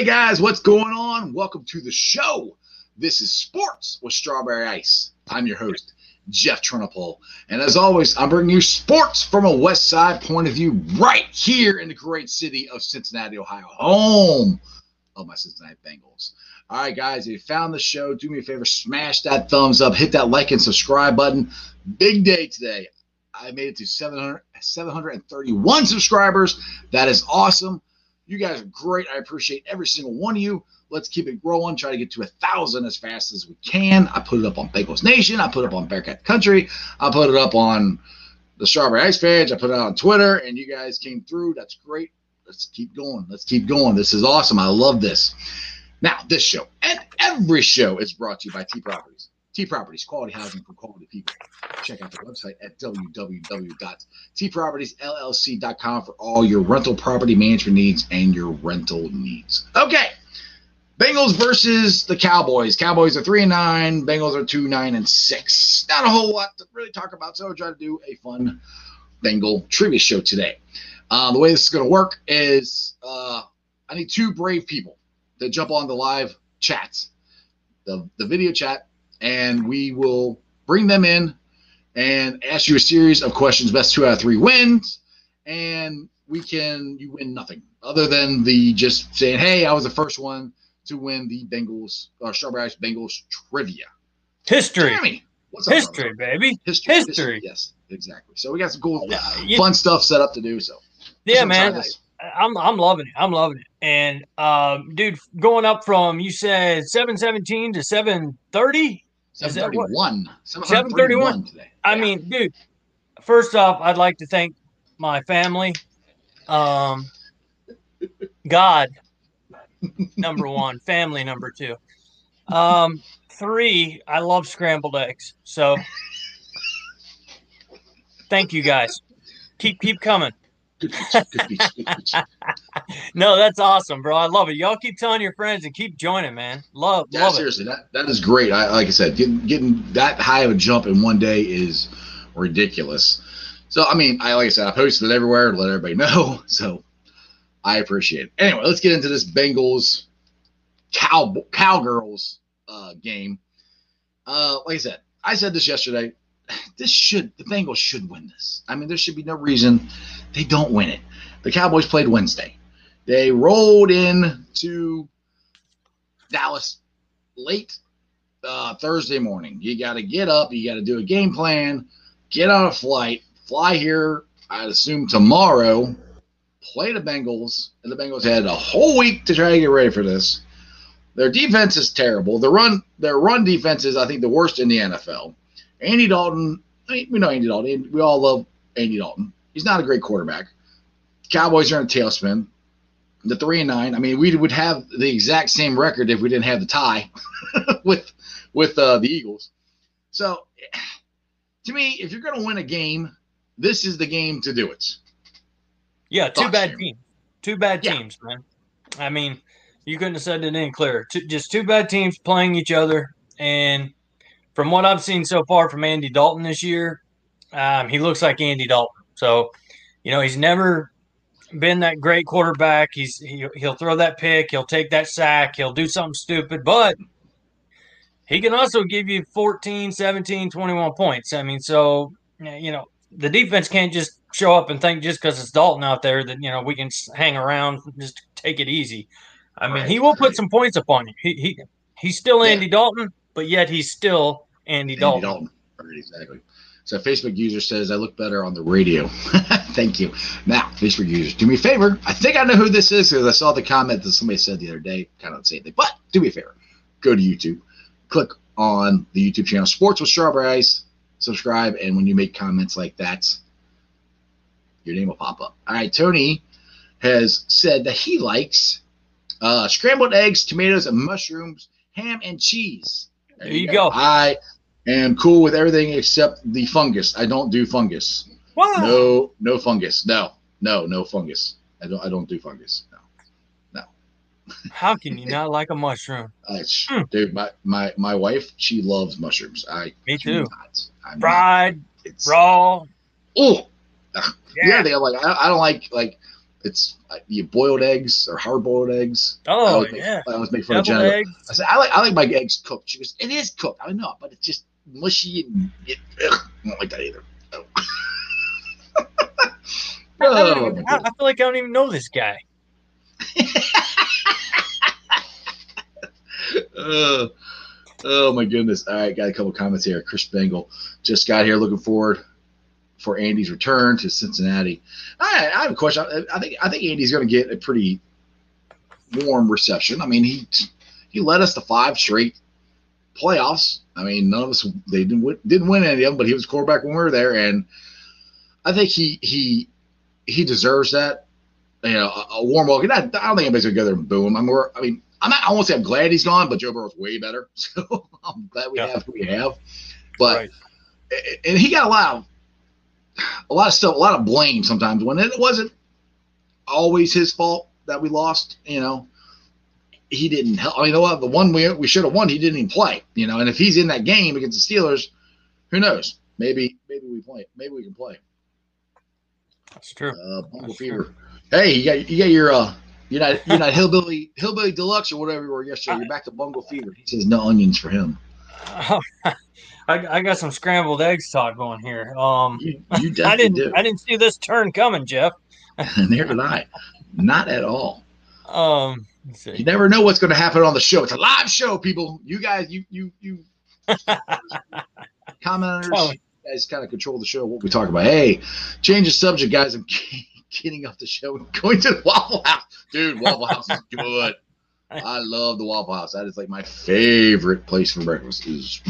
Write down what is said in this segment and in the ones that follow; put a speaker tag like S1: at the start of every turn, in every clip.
S1: Hey guys, what's going on? Welcome to the show. This is Sports with Strawberry Ice. I'm your host, Jeff Trinopole. And as always, I'm bringing you sports from a West Side point of view right here in the great city of Cincinnati, Ohio, home of my Cincinnati Bengals. All right, guys, if you found the show, do me a favor, smash that thumbs up, hit that like and subscribe button. Big day today. I made it to 700, 731 subscribers. That is awesome. You guys are great. I appreciate every single one of you. Let's keep it growing. Try to get to a thousand as fast as we can. I put it up on Bengals Nation. I put it up on Bearcat Country. I put it up on the Strawberry Ice page. I put it on Twitter, and you guys came through. That's great. Let's keep going. Let's keep going. This is awesome. I love this. Now, this show and every show is brought to you by T Properties. Properties, quality housing for quality people. Check out their website at www.tpropertiesllc.com for all your rental property management needs and your rental needs. Okay. Bengals versus the Cowboys. Cowboys are three and nine. Bengals are two nine and six. Not a whole lot to really talk about, so I'll try to do a fun Bengal trivia show today. Uh, the way this is going to work is uh, I need two brave people to jump on the live chats, the the video chat, and we will bring them in and ask you a series of questions. Best two out of three wins, and we can you win nothing other than the just saying, "Hey, I was the first one to win the Bengals uh, Strawberry Ice Bengals trivia."
S2: History.
S1: Jeremy, what's up,
S2: History,
S1: brother?
S2: baby.
S1: History.
S2: History.
S1: Yes, exactly. So we got some cool,
S2: Yeah,
S1: fun stuff set up to do. So
S2: Yeah, man. I'm I'm loving it. I'm loving it. And um, dude, going up from you said seven seventeen to seven thirty. Is that
S1: 731.
S2: 731
S1: today.
S2: I
S1: Yeah.
S2: mean, dude. First off, I'd like to thank my family. Um, God, number one. Family, number two. Um, three. I love scrambled eggs. So, thank you guys. Keep keep coming. No, that's awesome, bro. I love it. Y'all keep telling your friends and keep joining, man. Love,
S1: Yeah,
S2: love it.
S1: seriously, that, that is great. I, like I said, getting getting that high of a jump in one day is ridiculous. So, I mean, I like I said, I posted it everywhere to let everybody know. So, I appreciate it. Anyway, let's get into this Bengals cow cowgirls uh, game. Uh, like I said, I said this yesterday. This should the Bengals should win this. I mean, there should be no reason they don't win it. The Cowboys played Wednesday. They rolled in to Dallas late uh, Thursday morning. You got to get up. You got to do a game plan. Get on a flight. Fly here. I'd assume tomorrow. Play the Bengals, and the Bengals had a whole week to try to get ready for this. Their defense is terrible. The run, their run defense is, I think, the worst in the NFL. Andy Dalton. I mean, we know Andy Dalton. We all love Andy Dalton. He's not a great quarterback. Cowboys are in a tailspin. The three and nine. I mean, we would have the exact same record if we didn't have the tie with with uh, the Eagles. So, to me, if you're going to win a game, this is the game to do it.
S2: Yeah, two
S1: Thoughts,
S2: bad teams. Two bad
S1: Yeah.
S2: teams, man. I mean, you couldn't have said it any clearer. Two, just two bad teams playing each other. And from what I've seen so far from Andy Dalton this year, um, he looks like Andy Dalton. So, you know, he's never been that great quarterback. He's he, he'll throw that pick, he'll take that sack, he'll do something stupid, but he can also give you 14, 17, 21 points. I mean, so you know, the defense can't just show up and think just because it's Dalton out there that you know we can hang around, just take it easy. I mean,
S1: Right,
S2: he will put some points upon you. He he he's still
S1: Yeah.
S2: Andy Dalton, but yet he's still Andy,
S1: Andy
S2: Dalton.
S1: Dalton. Right, exactly. So Facebook user says I look better on the radio. Thank you. Now, Facebook users, do me a favor. I think I know who this is because I saw the comment that somebody said the other day, kind of the same thing. But do me a favor. Go to YouTube. Click on the YouTube channel Sports with Strawberry Ice. Subscribe, and when you make comments like that, your name will pop up. All right, Tony has said that he likes uh, scrambled eggs, tomatoes, and mushrooms, ham and cheese.
S2: There you go.
S1: I am cool with everything except the fungus. I don't do fungus.
S2: Wow.
S1: No, no fungus. No, no, no fungus. I don't. I don't do fungus. No. No.
S2: How can you not like a mushroom?
S1: I,
S2: Hmm.
S1: Dude, my, my my wife, she loves mushrooms. I
S2: Me too.
S1: not.
S2: Fried,
S1: It's,
S2: raw.
S1: oh,
S2: Yeah.
S1: yeah. They like. I, I don't like like It's uh, you boiled eggs or hard boiled eggs. I
S2: Oh
S1: always make,
S2: yeah,
S1: I always make fun of
S2: deviled
S1: Jenna. I said I like I like my eggs cooked. She goes, it is cooked. I know, but it's just mushy and it, ugh, I don't like that either. Oh.
S2: I,
S1: Oh,
S2: even- I- I feel like I don't even know this guy.
S1: Uh, oh my goodness! All right, got a couple comments here. Chris Bengal just got here. Looking forward for Andy's return to Cincinnati. I, I have a question. I, I think I think Andy's going to get a pretty warm reception. I mean, he he led us to five straight playoffs. I mean, none of us they didn't win, didn't win any of them, but he was quarterback when we were there, and I think he he he deserves that. You know, a, a warm welcome. I, I don't think anybody's gonna go there and boo him. I mean, we're, I mean, I'm not. I won't say I'm glad he's gone, but Joe Burrow's way better. So I'm glad we
S2: Yeah.
S1: have who we have. But
S2: Right.
S1: and he got a lot of a lot of stuff, a lot of blame sometimes when it wasn't always his fault that we lost. You know, he didn't help. I mean, you know what? The one we we should have won, he didn't even play. You know, and if he's in that game against the Steelers, who knows? Maybe maybe we play. Maybe we can play.
S2: That's true.
S1: Uh, Bungle
S2: That's
S1: Fever. Hey, you got you got your uh. You're not, you're not hillbilly, hillbilly deluxe or whatever you were yesterday. You're back to bungle fever. He says no onions for him.
S2: I, I got some scrambled eggs talk going here. Um,
S1: You, you
S2: I didn't
S1: do.
S2: I didn't see this turn coming, Jeff.
S1: Neither did I. Not at all.
S2: Um,
S1: You never know what's going to happen on the show. It's a live show, people. You guys, you you you commenters,
S2: Oh.
S1: you guys kind of control the show. What we talk about. Hey, change the subject, guys. I'm getting off the show and going to the Waffle House, dude. Waffle House is good. I love the Waffle House. That is like my favorite place for breakfast. Is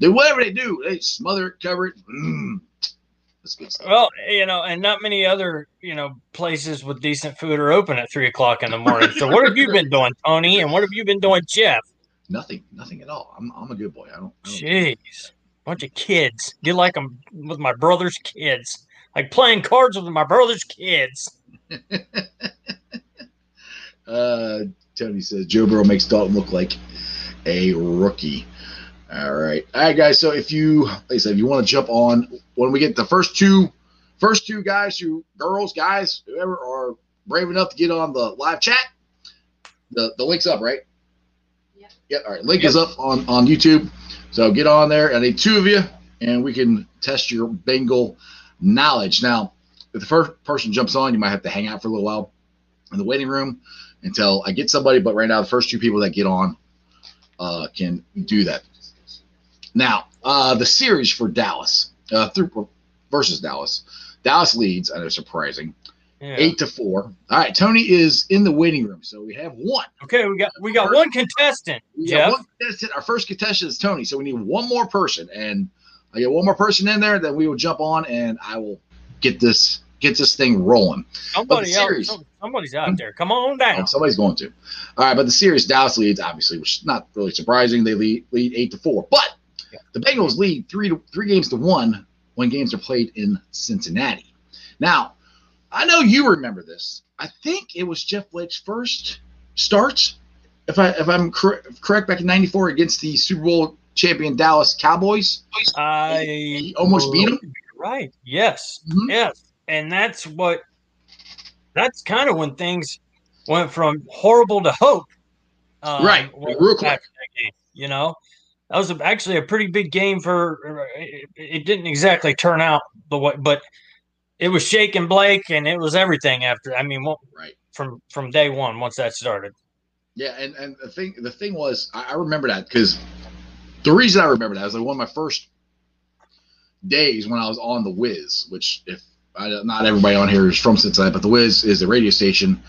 S1: do whatever they do. They smother it, cover it. Mm. That's good stuff.
S2: Well, you know, and not many other you know places with decent food are open at three o'clock in the morning. So what have you been doing, Tony? And what have you been doing, Jeff?
S1: Nothing, nothing at all. I'm, I'm a good boy. I don't. I don't
S2: Jeez, bunch of kids. You like them with my brother's kids, like playing cards with my brother's kids.
S1: Uh, Tony says Joe Burrow makes Dalton look like a rookie. All right, all right, guys. So if you, like I said, if you want to jump on when we get the first two, first two guys, who girls, guys, whoever are brave enough to get on the live chat, the the link's up, right?
S3: Yep.
S1: Yeah. All right, link is up on on YouTube. So get on there. I need two of you, and we can test your Bengal knowledge. Now, if the first person jumps on, you might have to hang out for a little while in the waiting room until I get somebody. But right now, the first two people that get on uh, can do that. Now, uh, the series for Dallas uh, through versus Dallas. Dallas leads. I know, surprising,
S2: Yeah.
S1: eight to four. All right, Tony is in the waiting room, so we have one.
S2: Okay, we got we got one contestant,
S1: We got
S2: Jeff.
S1: one contestant. Our first contestant is Tony, so we need one more person, and I get one more person in there, then we will jump on, and I will get this get this thing rolling.
S2: Somebody else,
S1: series-
S2: some- somebody's out there. Come on down.
S1: Oh, somebody's going to. All right, but the series Dallas leads, obviously, which is not really surprising. They lead lead eight to four, but
S2: Yeah.
S1: The Bengals lead three to three games to one when games are played in Cincinnati. Now, I know you remember this. I think it was Jeff Blake's first starts, if I if I'm cor- correct, back in '94 against the Super Bowl champion Dallas Cowboys.
S2: I
S1: He almost beat 'em?
S2: Right. Yes.
S1: Mhm.
S2: Yes. And that's what. That's kind of when things went from horrible to hope. um,
S1: Right, real quick.
S2: that game, you know, that was actually a pretty big game for. It, it didn't exactly turn out the way, but it was Shake and Blake, and it was everything after. I mean, well,
S1: Right.
S2: from from day one once that started.
S1: Yeah, and, and the thing the thing was I, I remember that because the reason I remember that was like one of my first days when I was on the Wiz, which if I, not everybody on here is from Cincinnati, but the Wiz is the radio station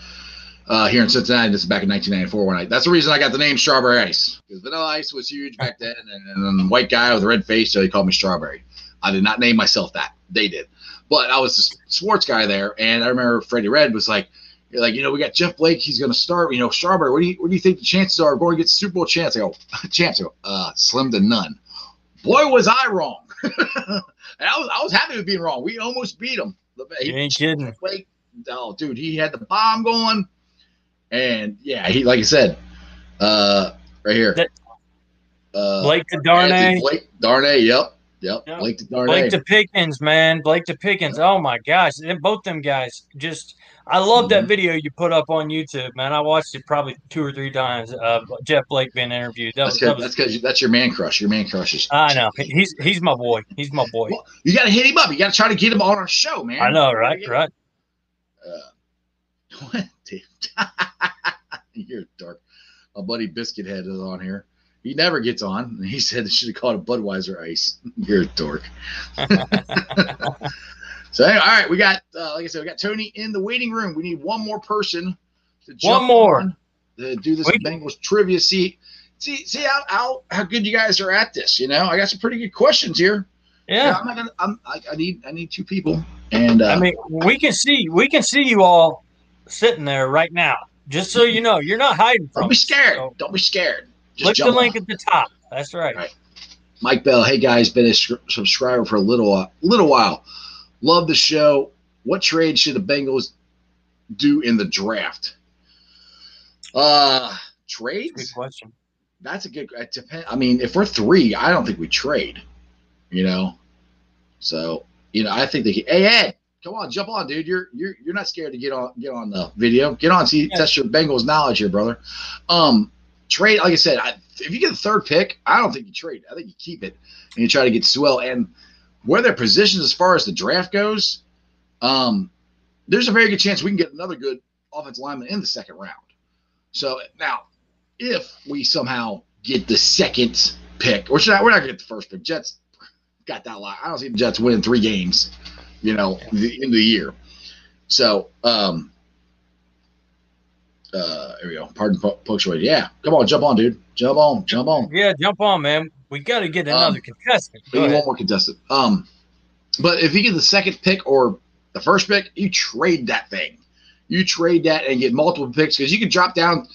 S1: uh, here in Cincinnati. This is back in 1994 when I. That's the reason I got the name Strawberry Ice because Vanilla Ice was huge back then, and, and then white guy with a red face, so they called me Strawberry. I did not name myself that; they did. But I was the sports guy there, and I remember Freddie Red was like, you're like, you know, we got Jeff Blake. He's going to start. You know, Strawberry. What do you what do you think the chances are of going to get Super Bowl chance? I go, chance. I go, uh, slim to none. Boy, was I wrong. and I was I was happy with being wrong. We almost beat him.
S2: You ain't kidding.
S1: Blake, oh, dude, he had the bomb going, and yeah, he like I said, uh, right here,
S2: That-
S1: uh,
S2: Blake
S1: Anthony
S2: Darnay.
S1: Blake Darnay. Yep. Yep.
S2: Yep.
S1: Blake to Darnay.
S2: Blake to Pickens, man. Blake to Pickens. Oh my gosh. And both them guys just I love that
S1: Mhm.
S2: video you put up on YouTube, man. I watched it probably two or three times of Jeff Blake being interviewed. That
S1: That's because
S2: that was
S1: that's, 'cause you- that's your man crush. Your man crush is.
S2: I know. He's he's my boy. He's my boy.
S1: Well, you got to hit him up. You got to try to get him on our show, man.
S2: I know, right? Right.
S1: Uh, what? You're dark. My buddy Biscuit Head is on here. He never gets on. He said they should have called it Budweiser Ice. You're a dork. so anyway, all right, we got uh, like I said, we got Tony in the waiting room. We need one more person to jump
S2: more.
S1: on to do this
S2: We-
S1: Bengals trivia. See, see, see how, how how good you guys are at this. You know, I got some pretty good questions here.
S2: Yeah.
S1: I'm not gonna. I'm, I, I need I need two people. And uh,
S2: I mean, we can see we can see you all sitting there right now. Just so you know, you're not hiding from
S1: don't be scared.
S2: So
S1: Don't be scared. Just
S2: click the link at the top. That's right.
S1: Right. Mike Bell, hey guys, been a sc- subscriber for a little uh, little while. Love the show. What trade should the Bengals do in the draft? Uh,
S2: Good question.
S1: That's a good. It depend. I mean, if we're three, I don't think we trade. You know, so you know, I think they. Hey Ed, come on, jump on, dude. You're you're you're not scared to get on get on the video. Get on, see
S2: Yeah.
S1: test your Bengals knowledge here, brother. Um, trade. Like I said, I, if you get the third pick, I don't think you trade. I think you keep it and you try to get Sewell and where their positions as far as the draft goes. Um, there's a very good chance we can get another good offensive lineman in the second round. So now, if we somehow get the second pick, or should I, we're not gonna get the first pick. Jets got that lot. I don't see the Jets winning three games, you know, the end of the year. So, um, uh, there we go. Pardon pu- punctuation. Yeah, come on, jump on, dude. Jump on, jump on.
S2: Yeah, jump on, man. We got to get another
S1: Um,
S2: contestant.
S1: We
S2: Go
S1: need one more contestant. Um, but if you get the second pick or the first pick, you trade that thing. You trade that and get multiple picks because you can drop down.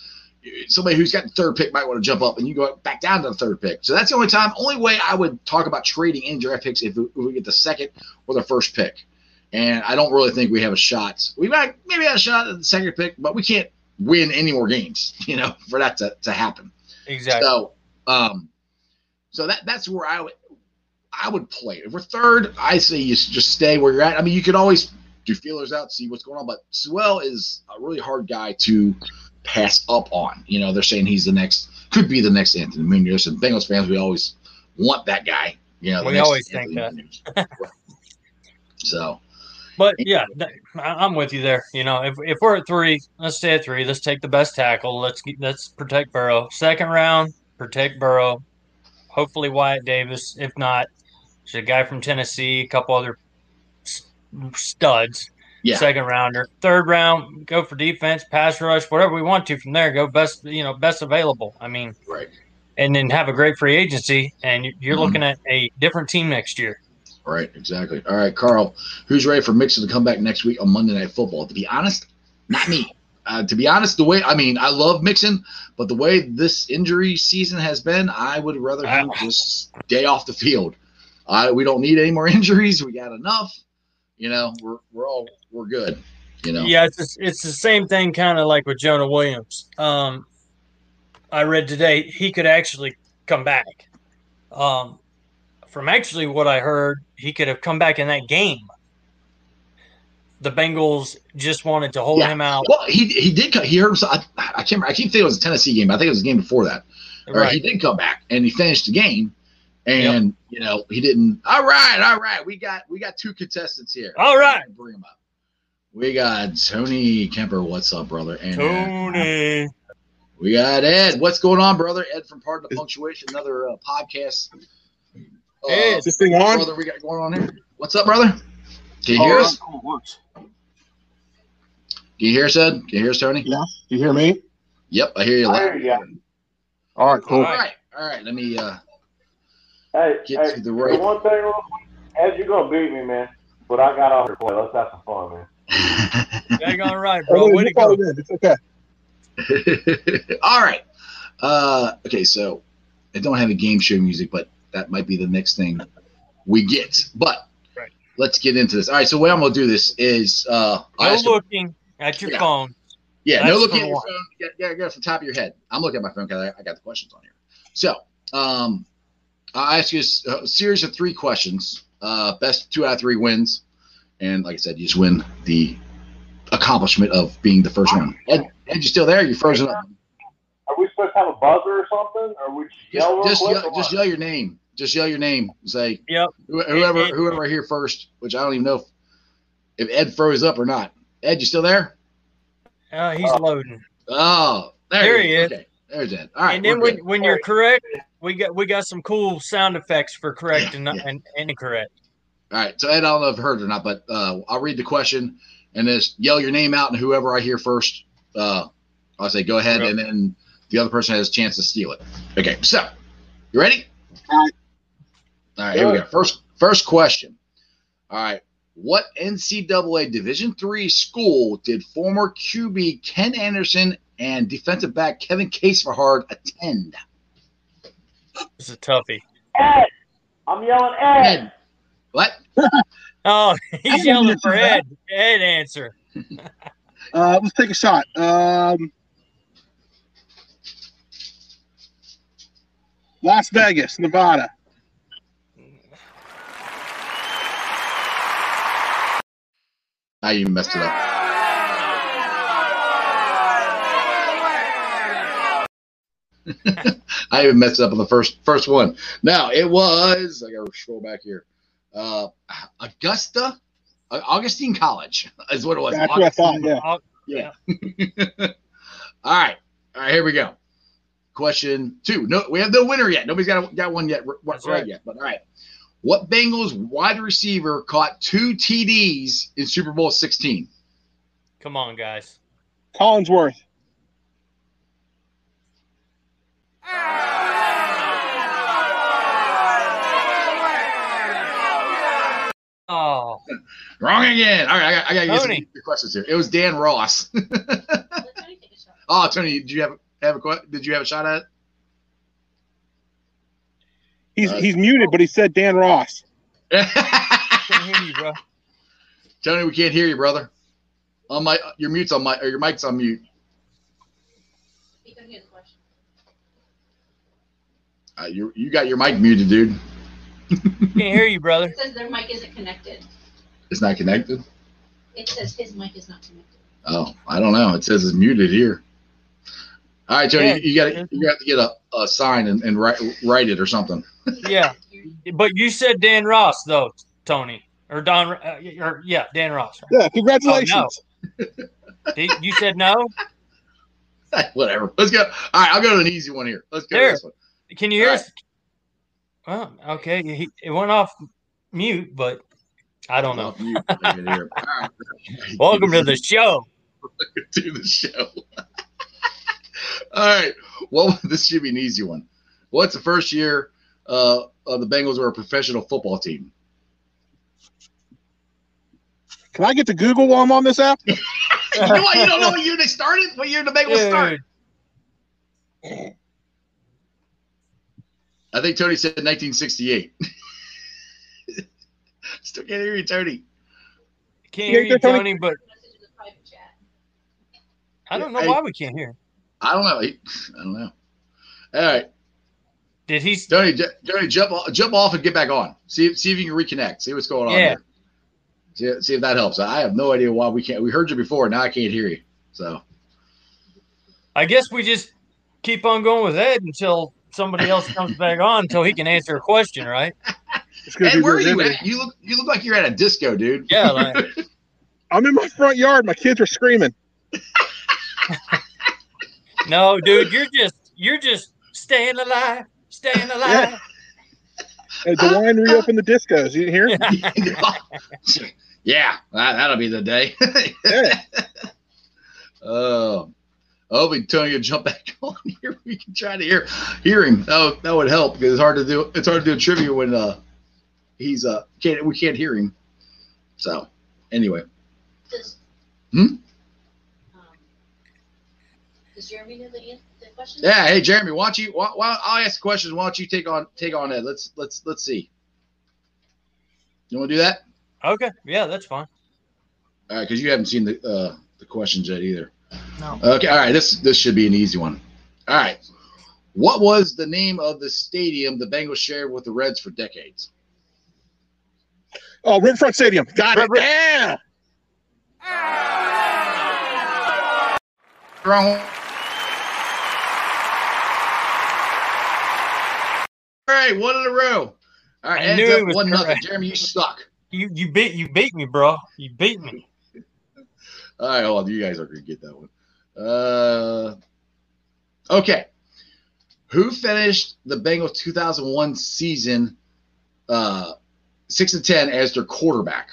S1: Somebody who's got the third pick might want to jump up, and you go back down to the third pick. So that's the only time, only way I would talk about trading in draft picks if we, get the second or the first pick. And I don't really think we have a shot. We might maybe have a shot at the second pick, but we can't win any more games, you know, for that to, to happen.
S2: Exactly.
S1: So, um, so that that's where I would I would play. If we're third, I say you just stay where you're at. I mean, you can always do feelers out, see what's going on, but Sewell is a really hard guy to pass up on. You know, they're saying he's the next, could be the next Anthony Munoz, and Bengals fans, we always want that guy. You know,
S2: We always think that.
S1: So,
S2: But yeah, I'm with you there. You know, if, if we're at three, let's stay at three. Let's take the best tackle. Let's get- let's protect Burrow. Second round, protect Burrow. Hopefully Wyatt Davis. If not, there's a guy from Tennessee, a couple other studs.
S1: Yeah.
S2: Second rounder. Third round, go for defense, pass rush, whatever we want to from there. Go best, you know, best available. I mean,
S1: right,
S2: and then have a great free agency, and you- you're
S1: Mhm.
S2: looking at a different team next year.
S1: right, exactly. All right, Carl, who's ready for Mixon to come back next week on Monday Night Football? To be honest, not me. Uh, to be honest, the way I mean, I love Mixon, but the way this injury season has been, I would rather him
S2: Ah.
S1: just stay off the field. I we don't need any more injuries. We got enough. You know, we're we're all we're good. You know,
S2: Yeah, it's just, it's the same thing, kind of like with Jonah Williams. Um, I read today he could actually come back. Um, from actually what I heard, he could have come back in that game. The Bengals just wanted to hold
S1: Yeah.
S2: him out.
S1: Well, he he did. He hurt. I, I can't. Remember, I keep thinking it was a Tennessee game. I think it was a game before that. Or he did come back and he finished the game. And you know he didn't. All right, all right. We got we got two contestants here.
S2: All right.
S1: bring them up. We got Tony Kemper. What's up, brother? And uh,
S2: Tony.
S1: we got Ed. What's going on, brother? Ed from Pardon the Punctuation, another uh, podcast. Uh,
S2: Ed.
S3: Is this thing on?
S1: brother, we got going on here. What's up, brother? Can you hear
S3: Oh,
S1: us?
S3: cool, it works.
S1: Can you hear us, Ed? Can you hear us, Tony?
S3: Yeah. Do You hear me?
S1: Yep, I hear you.
S4: I
S1: loud.
S4: hear you.
S3: All right, cool.
S1: All right, all right. Let me uh,
S4: Hey,
S1: get
S4: hey,
S1: to the right.
S4: one thing real. Ed, you're gonna beat me, man. But I got off your play. Let's have some fun, man.
S2: Dang all right, bro. Way to go.
S3: It's okay.
S1: All right. Uh, okay, so I don't have a game show music, but that might be the next thing we get. But
S2: Right.
S1: let's get into this. All right, so the way I'm gonna do this is uh, I
S2: No
S1: ask-
S2: looking at your
S1: Yeah.
S2: phone.
S1: yeah, no looking at your
S2: one.
S1: phone. Yeah, yeah, yeah, off the top of your head. I'm looking at my phone because I, I got the questions on here. So, um, I ask you a series of three questions. Uh, best two out of three wins, and like I said, you just win the accomplishment of being the first one. Ed, Ed, you still there? You frozen up.
S4: Are we supposed to have a buzzer or something? Or we just
S1: Just,
S4: yell real
S1: just,
S4: quick?
S1: yell, just yell your name. Just yell your name. Say
S2: Yep.
S1: whoever
S2: Ed- Ed-
S1: whoever here first. Which I don't even know if, if Ed froze up or not. Ed, you still there?
S2: Uh, he's
S4: Oh.
S2: loading.
S1: Oh, there,
S2: There
S1: he
S2: he
S1: is.
S2: is.
S1: Okay, there's Ed. All right,
S2: and then when,
S1: good.
S2: when you're correct, we got we got some cool sound effects for correct and, and, and incorrect.
S1: All right, so Ed, I don't know if you heard it or not, but uh, I'll read the question and just yell your name out, and whoever I hear first, uh, I'll say go ahead,
S2: Yep.
S1: and then the other person has a chance to steal it. Okay, so you ready?
S3: All right.
S1: All right, here we go. First, first question. All right, what NCAA Division three school did former QB Ken Anderson and defensive back Kevin Casefahard attend?
S2: It's a toughie.
S4: Ed! I'm yelling Ed!
S1: Ed. What?
S2: Oh, he's
S3: don't
S2: yelling
S3: answer
S2: for
S3: that.
S2: Ed. Ed answer.
S3: Uh, let's take a shot. Um, Las Vegas, Nevada.
S1: I even messed it up. I even messed it up on the first first one. Now it was I gotta scroll back here. Uh, Augusta, uh, Augustine College is what it was.
S3: That's what I thought.
S1: Augustine-
S3: Yeah.
S1: Yeah. all right, all right. Here we go. Question two. No, we have no winner yet. Nobody's got got one yet. r- right
S2: right.
S1: yet. But all right. What Bengals wide receiver caught two TDs in Super Bowl 16?
S2: Come on, guys.
S3: Collinsworth.
S2: Oh,
S1: Wrong again. All right, I got, I got to get some
S2: Tony.
S1: your questions here. It was Dan Ross. oh, Tony, did you have have a que- did you have a shot at
S3: He's
S1: Uh,
S3: he's muted, but he said Dan Ross.
S1: it?
S2: can hear you, bro.
S1: Tony, we can't hear you, brother. On my your mute's on my or your mic's on mute.
S5: You can hear the question.
S1: Uh, you you got your mic muted, dude.
S2: Can't hear you, brother.
S5: It says their mic isn't connected.
S1: It's not connected.
S5: It says his mic is not connected.
S1: Oh, I don't know. It says it's muted here. All right, Tony,
S2: Yeah.
S1: you got you got to get a, a sign and, and write write it or something.
S2: Yeah, but you said Dan Ross though, Tony, or Don, uh, or yeah, Dan Ross.
S3: Yeah, congratulations.
S2: Did- You said no.
S1: Whatever. Let's go. All right, I'll go to an easy one here. Let's go.
S2: There.
S1: To this one.
S2: Can you hear
S1: All
S2: us? Well, okay, he, it went off mute, but I don't know.
S1: Off mute. I can hear. All right.
S2: Welcome to the show.
S1: to the show. All right. Well, this should be an easy one. What's the first year uh, of the Bengals were a professional football team?
S3: Can I get to Google while I'm on this app?
S1: you know what? You don't know what year they started? What year the Bengals started?
S2: Dude,
S1: I think Tony said 1968. Still can't hear you, Tony.
S2: can't hear you,
S3: Tony-
S2: Tony, but
S5: Message in the private chat.
S2: I don't know
S1: Hey.
S2: why we can't hear.
S1: I don't know. I don't know. All right,
S2: Did he?
S1: Tony. J- Tony, jump off, jump off and get back on. See, see if you can reconnect. See what's going on
S2: Yeah.
S1: there. See, see if that helps. I have no idea why we can't. We heard you before. Now I can't hear you. So
S2: I guess we just keep on going with Ed until somebody else comes back on until he can answer a question, right?
S3: It's
S1: Ed, where are you at? You look, you look like you're at a disco, dude.
S2: Yeah, like,
S3: I'm in my front yard. My kids are screaming.
S2: no, dude, you're just you're just staying alive, staying alive.
S3: The wine reopened the discos. You didn't hear?
S1: yeah, that, that'll be the day.
S3: Yeah.
S1: Oh, oh, we Tony will jump back on here. We can try to hear hear him. That that would help because it's hard to do. It's hard to do a trivia when uh he's uh can't we can't hear him. So anyway,
S5: Does,
S1: Hmm?
S5: um, does Jeremy know the, an- the question?
S1: yeah. Hey, Jeremy, why don't you? Why, why, I'll ask questions. Why don't you take on take on Ed? Let's let's let's see. You want to do that?
S2: Okay, yeah, that's fine.
S1: All right, because you haven't seen the uh the questions yet either.
S2: No.
S1: Okay, all right. This this should be an easy one. All right. What was the name of the stadium the Bengals shared with the Reds for decades?
S3: Oh, Riverfront Stadium. Got it.
S2: River-
S3: Yeah.
S1: Wrong. All right, one in a row. All right,
S2: I
S1: ends
S2: knew
S1: up
S2: it was
S1: one nothing. Jeremy, you suck.
S2: You you beat you beat me, bro. You beat me.
S1: All right, hold on. You guys are gonna get that one. Uh, okay. Who finished the Bengals 2001 season uh, six to ten as their quarterback?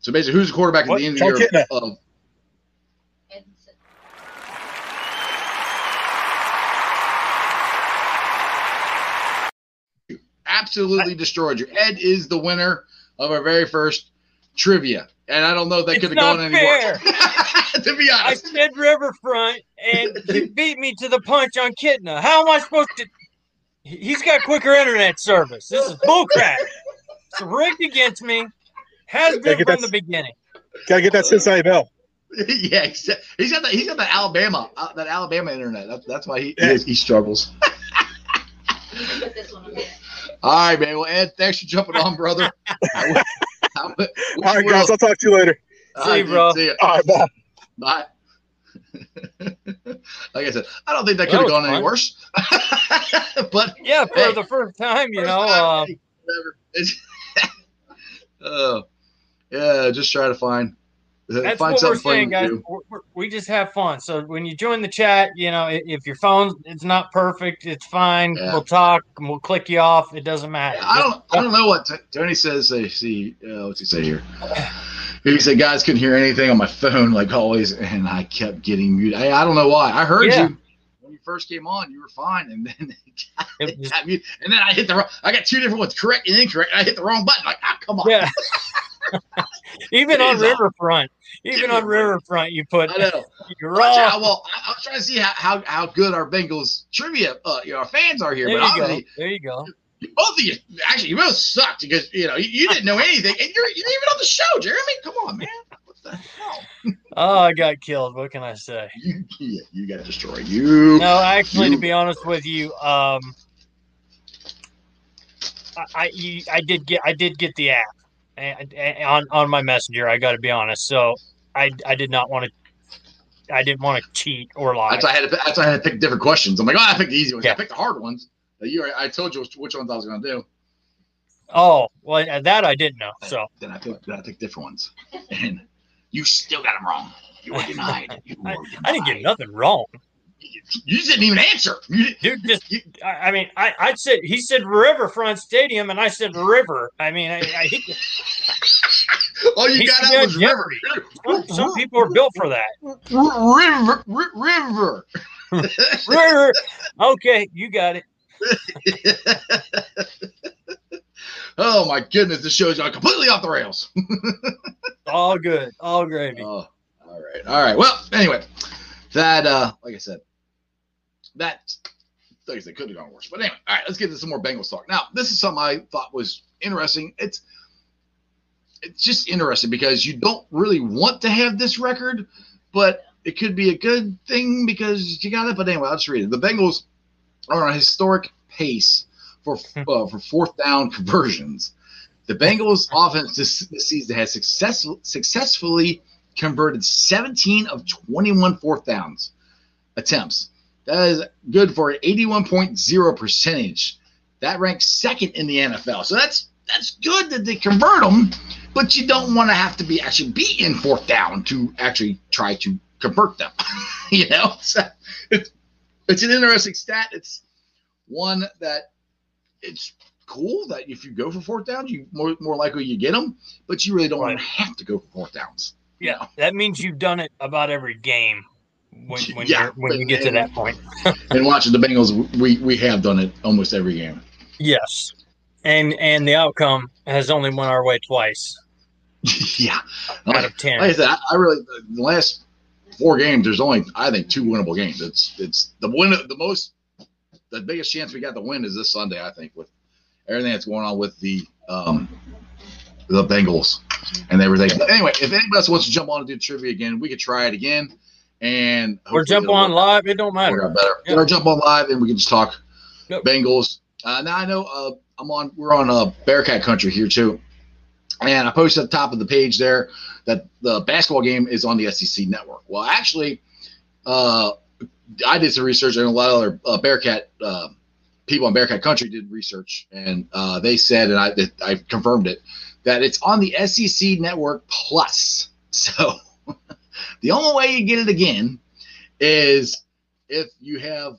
S1: So basically, who's the quarterback at the end of the year? Of, absolutely destroyed you. Ed is the winner of our very first trivia, and I don't know if that could have gone any worse. to be honest, I
S2: said Riverfront, and he beat me to the punch on Kitna. How am I supposed to? He- He's got quicker internet service. This is bullcrap. It's rigged against me. Has been from
S3: that-
S2: the beginning.
S3: Gotta get that Cincinnati Bell.
S1: yeah, he's he's got that. He's got the Alabama, uh, that Alabama internet. That's, that's why he,
S3: Yeah.
S1: he he struggles.
S5: Put this one on there.
S1: All right, man. Well, Ed, thanks for jumping on, brother. I wish- I wish
S3: All right, guys.
S1: well.
S3: I'll talk to you later.
S2: See
S1: right,
S2: you, bro.
S1: See ya.
S3: All right, bye.
S1: Bye. like I said, I don't think that could have gone
S2: was
S1: any worse. but
S2: Yeah, for
S1: Hey.
S2: the first time, you
S1: first
S2: know.
S1: time,
S2: Um,
S1: hey, whatever. It's- Oh, yeah. Just try to find uh,
S2: that's
S1: find
S2: what we're saying, guys. We're, we're- we just have fun. So when you join the chat, you know, i- if your phone it's not perfect, it's fine.
S1: Yeah.
S2: We'll talk. and We'll click you off. It doesn't matter.
S1: I don't. I don't know what T- Tony says. They see. Uh, what's he say here? He said, "Guys couldn't hear anything on my phone, like always, and I kept getting muted. I, I don't know why. I heard
S2: Yeah.
S1: you when you first came on. You were fine, and then
S2: It
S1: it
S2: was-
S1: got and then I hit the. wrong I got two different ones, correct and incorrect. And I hit the wrong button. Like, ah, come on.
S2: Yeah. even on Riverfront, even on. Riverfront, you put
S1: I know.
S2: you're
S1: out. Well, I, was trying to see how, how, how good our Bengals trivia, uh, you know, our fans are here.
S2: There
S1: but
S2: you go. There you go.
S1: both of you, actually, you both sucked because you know you, you didn't know anything, and you're, you're even on the show, Jeremy. Come on, man. What the hell?
S2: Oh, I got killed. What can I say?
S1: You, you got destroyed. You.
S2: No, actually, to be honest with you, um, I I, you, I did get I did get the app and, and on on my messenger. I got to be honest. So I I did not want to. I didn't want to cheat or lie.
S1: That's why I had to. That's why I had to pick different questions. I'm like, oh, I picked the easy ones.
S2: Yeah.
S1: I picked the hard ones. You, I told you which, ones I was going to do.
S2: Oh, well, that I didn't know. So
S1: Then I picked. Then I picked different ones, and you still got them wrong. You were denied. You were denied.
S2: I didn't get nothing wrong,
S1: You didn't even answer. You
S2: dude. Just I, I mean, I I said he said Riverfront Stadium, and I said River. I mean, I, I
S1: all you
S2: He
S1: got out was river.
S2: some, some people are built for that.
S1: River. River.
S2: River. Okay, you got it.
S1: oh my goodness, this show's gone completely off the rails.
S2: All good. All gravy.
S1: Oh, all right, all right. Well, anyway, that uh, like I said, that like I said, could have gone worse. But anyway, all right, let's get into some more Bengals talk. Now, this is something I thought was interesting. It's it's just interesting because you don't really want to have this record, but it could be a good thing because you got it. But anyway, I'll just read it. The Bengals are on a historic pace for uh, for fourth down conversions. The Bengals offense this, this season has successful, successfully converted 17 of 21 fourth downs attempts. That is good for an 81.0 percentage. That ranks second in the NFL. So that's that's good that they convert them, but you don't want to have to be actually be in fourth down to actually try to convert them. you know, so it's it's an interesting stat. It's one that it's cool that if you go for fourth downs, you more more likely you get them, but you really don't want to have to go for fourth downs.
S2: Yeah, that means you've done it about every game when when,
S1: Yeah,
S2: you're, when you get to that point.
S1: And watching the Bengals, we we have done it almost every game.
S2: Yes, and and the outcome has only went our way twice
S1: yeah,
S2: out
S1: like,
S2: of ten.
S1: like I said, I, I really the last four games. There's only I think two winnable games. It's it's the win the most the biggest chance we got to win is this Sunday. I think with everything that's going on with the um the Bengals and everything. But anyway, if anybody else wants to jump on and do trivia again, we could try it again. And
S2: Or jump on
S1: work
S2: live. It don't matter.
S1: better.
S2: Yeah.
S1: Or jump on live and we can just talk
S2: Yep.
S1: Bengals. Uh, now I know uh, I'm on. We're on uh, Bearcat country here too, and I posted at the top of the page there that the basketball game is on the SEC network. Well, actually, uh, I did some research, and a lot of other uh, Bearcat uh, people on Bearcat country did research, and uh, they said, and I I confirmed it, that it's on the SEC network plus. So the only way you get it again is if you have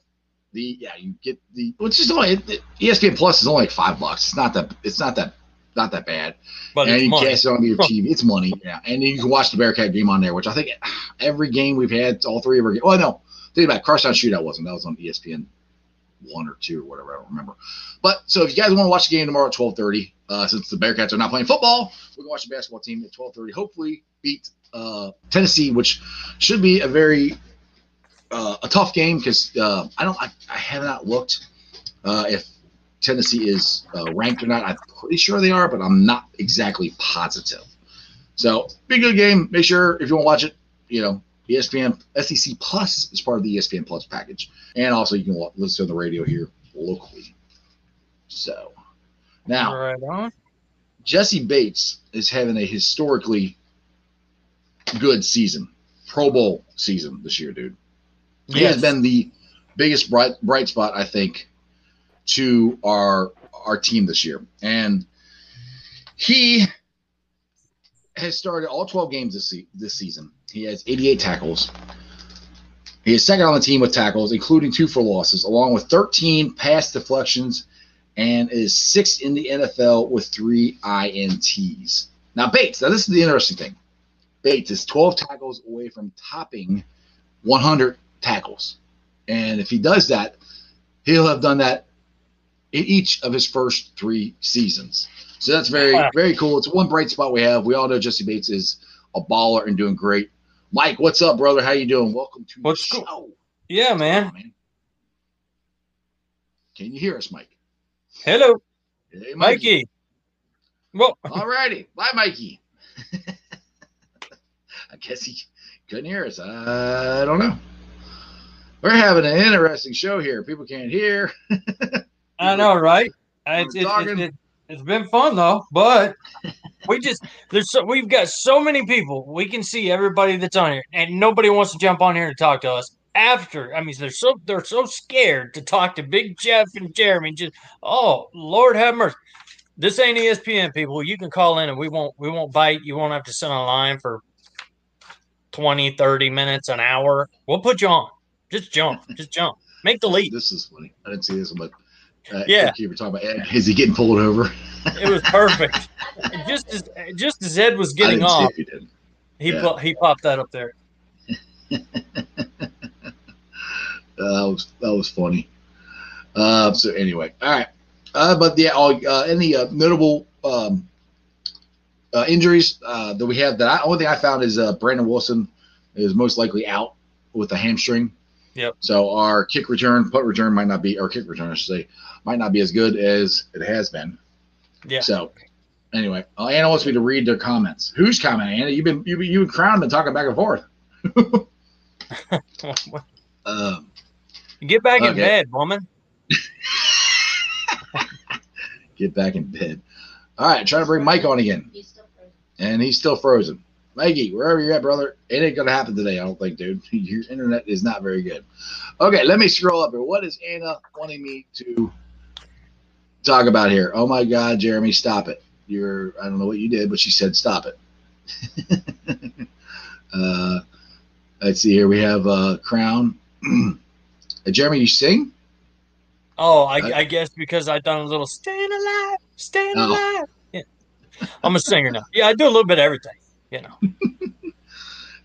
S1: the yeah you get the which is only ESPN Plus is only like five bucks. It's not that it's not that not that bad.
S2: But
S1: and you
S2: money.
S1: cast it on your TV. It's money, yeah. And you can watch the Bearcat game on there, which I think every game we've had, all three of our games. Well, no, think about it, Crosstown Shootout wasn't. That was on ESPN one or two or whatever. I don't remember. But so if you guys want to watch the game tomorrow at twelve thirty, uh, since the Bearcats are not playing football, we can watch the basketball team at twelve thirty. Hopefully beat uh, Tennessee, which should be a very uh, a tough game because uh, I don't I, I have not looked uh, if Tennessee is uh, ranked or not. I'm pretty sure they are, but I'm not exactly positive. So be a good game. Make sure if you want to watch it, you know, ESPN SEC Plus is part of the ESPN Plus package, and also you can listen to the radio here locally. So now
S2: Right on.
S1: Jessie Bates is having a historically good season, Pro Bowl season this year, dude. He has been the biggest bright bright spot, I think, to our our team this year. And he has started all 12 games this se- this season. He has 88 tackles. He is second on the team with tackles, including two for losses, along with 13 pass deflections, and is sixth in the NFL with three INTs. Now, Bates, now this is the interesting thing. Bates is 12 tackles away from topping 100 tackles. And if he does that, he'll have done that in each of his first three seasons. So that's very, very cool. It's one bright spot we have. We all know Jessie Bates is a baller and doing great. Mike, what's up, brother? How you doing? Welcome to
S2: What's
S1: the
S2: cool?
S1: show.
S2: Yeah, man.
S1: man. Can you hear us, Mike?
S2: Hello,
S1: Hey,
S2: Mikey. Well,
S1: All righty. Bye, Mikey. Guess he couldn't hear us. I don't know. We're having an interesting show here. People can't hear.
S2: I know, right? It's, it,
S1: talking.
S2: it, has been fun though, but we just there's so we've got so many people. We can see everybody that's on here, and nobody wants to jump on here and talk to us. After, I mean, they're so they're so scared to talk to Big Jeff and Jeremy. Just oh Lord have mercy. This ain't ESPN, people. You can call in and we won't we won't bite. You won't have to sit on line for 20, 30 minutes, an hour. We'll put you on. Just jump. Just jump. Make the leap.
S1: This is funny. I didn't see this one, but uh,
S2: Yeah.
S1: You were talking about Ed. Is he getting pulled over?
S2: It was perfect. just as just as Ed was getting off,
S1: he did.
S2: he
S1: Yeah.
S2: po- he popped that up there.
S1: That was that was funny. Uh, so anyway, all right. Uh, but yeah, all, uh, any uh, notable um, uh, injuries uh, that we have that I only thing I found is uh, Brandon Wilson is most likely out with a hamstring.
S2: Yep.
S1: So our kick return, punt return might not be, or kick return, I should say, might not be as good as it has been.
S2: Yeah.
S1: So anyway, uh, Anna wants me to read their comments. Who's commenting, Anna? You've been you you and Crown been talking back and forth. Um,
S2: Get back in bed, woman.
S1: get back in bed. All right, trying to bring Mike on again,
S5: He's still frozen.
S1: And he's still frozen. Maggie, wherever you're at, brother, it ain't gonna happen today. I don't think, dude. Your internet is not very good. Okay, let me scroll up here. What is Anna wanting me to talk about here? Oh my God, Jeremy, stop it. You're I don't know what you did, but she said stop it. uh, let's see here. We have uh, Crown. Uh, Jeremy, you sing?
S2: Oh, I,
S1: I-
S2: I guess because I done a little staying alive, staying
S1: Oh.
S2: alive. I'm a singer now. Yeah, I do a little bit of everything. You know.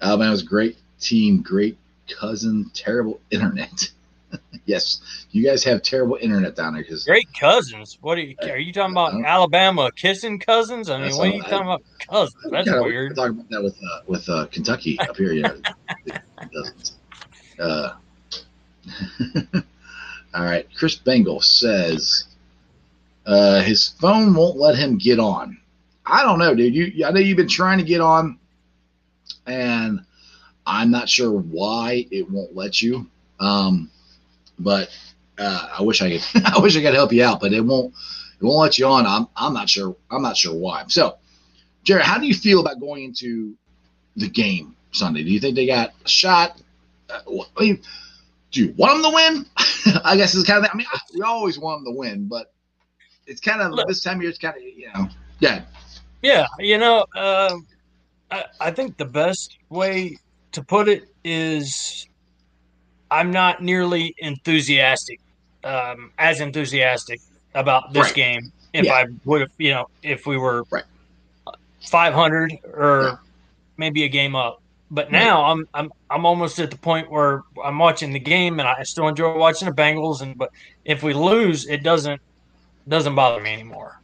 S1: Alabama's great team, great cousin, terrible internet. yes, you guys have terrible internet down there because
S2: Great cousins. What are you? Are you talking about Alabama kissing cousins? I mean, what are you
S1: I-
S2: talking about cousins? That's
S1: Yeah,
S2: weird.
S1: We're talking about that with uh, with uh, Kentucky up here. Yeah, it, it. Uh, all right, Chris Bengal says uh, his phone won't let him get on. I don't know, dude. You, I know you've been trying to get on, and I'm not sure why it won't let you. Um, but uh, I wish I could. I wish I could help you out, but it won't. It won't let you on. I'm. I'm not sure. I'm not sure why. So, Jared, how do you feel about going into the game Sunday? Do you think they got a shot? Uh, I mean, do you want them to win? I guess it's kind of. I mean, I- we always want them to win, but it's kind of
S2: Look.
S1: this time of year. It's kind of you know. Yeah.
S2: Yeah, you know, uh, I, I think the best way to put it is I'm not nearly enthusiastic, um, as enthusiastic about this
S1: Right.
S2: game if
S1: Yeah.
S2: I would have, you know, if we were
S1: Right.
S2: 500 or
S1: Yeah.
S2: maybe a game up. But now I'm I'm I'm almost at the point where I'm watching the game and I still enjoy watching the Bengals and but if we lose, it doesn't doesn't bother me anymore.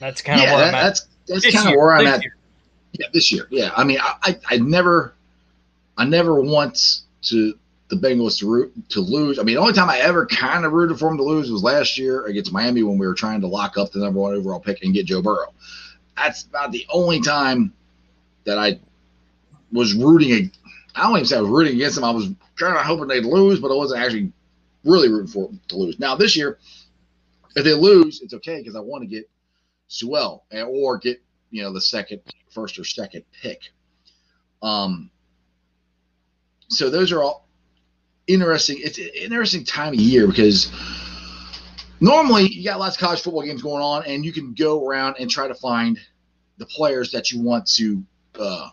S2: That's kind of
S1: yeah,
S2: where
S1: that,
S2: I'm at.
S1: that's that's kind of where I'm at.
S2: year.
S1: Yeah, this year. Yeah, I mean, I, I, I never, I never want to the Bengals to root to lose. I mean, the only time I ever kind of rooted for them to lose was last year against Miami when we were trying to lock up the number one overall pick and get Joe Burrow. That's about the only time that I was rooting. I don't even say I was rooting against them. I was kind of hoping they'd lose, but I wasn't actually really rooting for them to lose. Now this year, if they lose, it's okay because I want to get Sewell or get you know the second, first or second pick. Um. So those are all interesting. It's an interesting time of year because normally you got lots of college football games going on, and you can go around and try to find the players that you want to uh,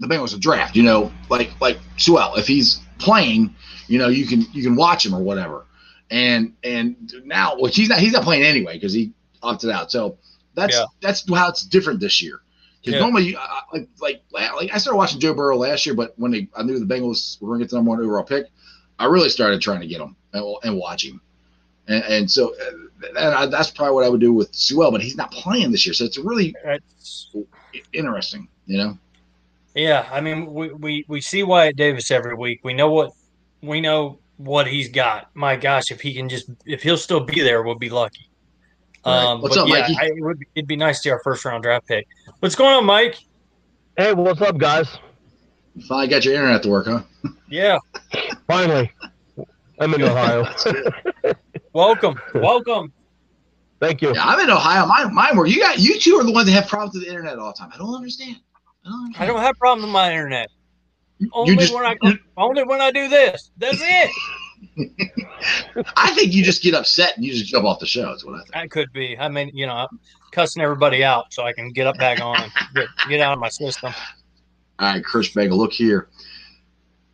S1: the Bengals to draft. You know, like like Sewell, if he's playing, you know, you can you can watch him or whatever. And and now, well, he's not he's not playing anyway because he opted out. So that's
S2: Yeah.
S1: that's how it's different this year. Because
S2: Yeah.
S1: normally, uh, like like like I started watching Joe Burrow last year, but when they I knew the Bengals were going to get the number one overall pick, I really started trying to get him and, and watch him. And, and so uh, and I, that's probably what I would do with Sewell, but he's not playing this year, so it's really
S2: That's-
S1: interesting, you know.
S2: Yeah, I mean, we, we, we see Wyatt Davis every week. We know what we know what he's got. My gosh, if he can just if he'll still be there, we'll be lucky.
S1: Right.
S2: Um,
S1: What's up,
S2: yeah,
S1: Mikey?
S2: I, it would be, it'd be nice to see our first round draft pick. What's going on, Mike?
S6: Hey, what's up, guys?
S1: You finally got your internet to work, huh?
S2: Yeah,
S6: Finally, I'm in Ohio.
S2: welcome, welcome.
S6: Thank you.
S1: Yeah, I'm in Ohio. Mine, mine work. you got you two are the ones that have problems with the internet all the time. I don't understand. I don't,
S2: I don't have problems with my internet. Only
S1: just-
S2: when I only when I do this. That's it.
S1: I think you just get upset and you just jump off the show. Is what I think.
S2: That could be. I mean, you know, I'm cussing everybody out so I can get up back on get, get out of my system.
S1: All right, Chris Bengal, look here.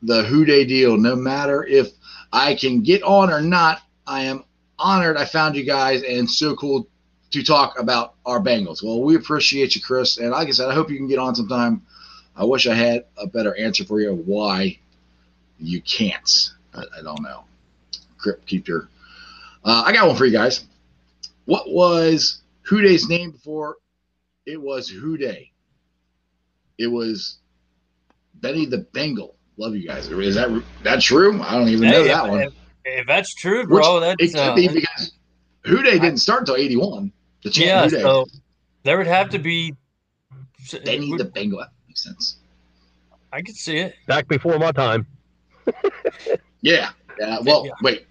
S1: The Who Dey deal. No matter if I can get on or not, I am honored I found you guys and so cool to talk about our Bengals. Well, we appreciate you, Chris. And like I said, I hope you can get on sometime. I wish I had a better answer for you why you can't. I, I don't know. Crip, keep your. Uh, I got one for you guys. What was Who Dey's name before it was Who Dey? It was Benny the Bengal. Love you guys. Is that that true? I don't even know
S2: Hey,
S1: that
S2: if,
S1: one.
S2: If, if that's true, bro, that's
S1: It could
S2: uh,
S1: be because Who Dey didn't start until '81. The chant
S2: yeah.
S1: Who Dey.
S2: So there would have to be.
S1: Benny the Bengal. That makes sense.
S2: I could see it.
S6: Back before my time.
S1: Yeah. Uh, yeah. Well,
S2: Yeah.
S1: wait.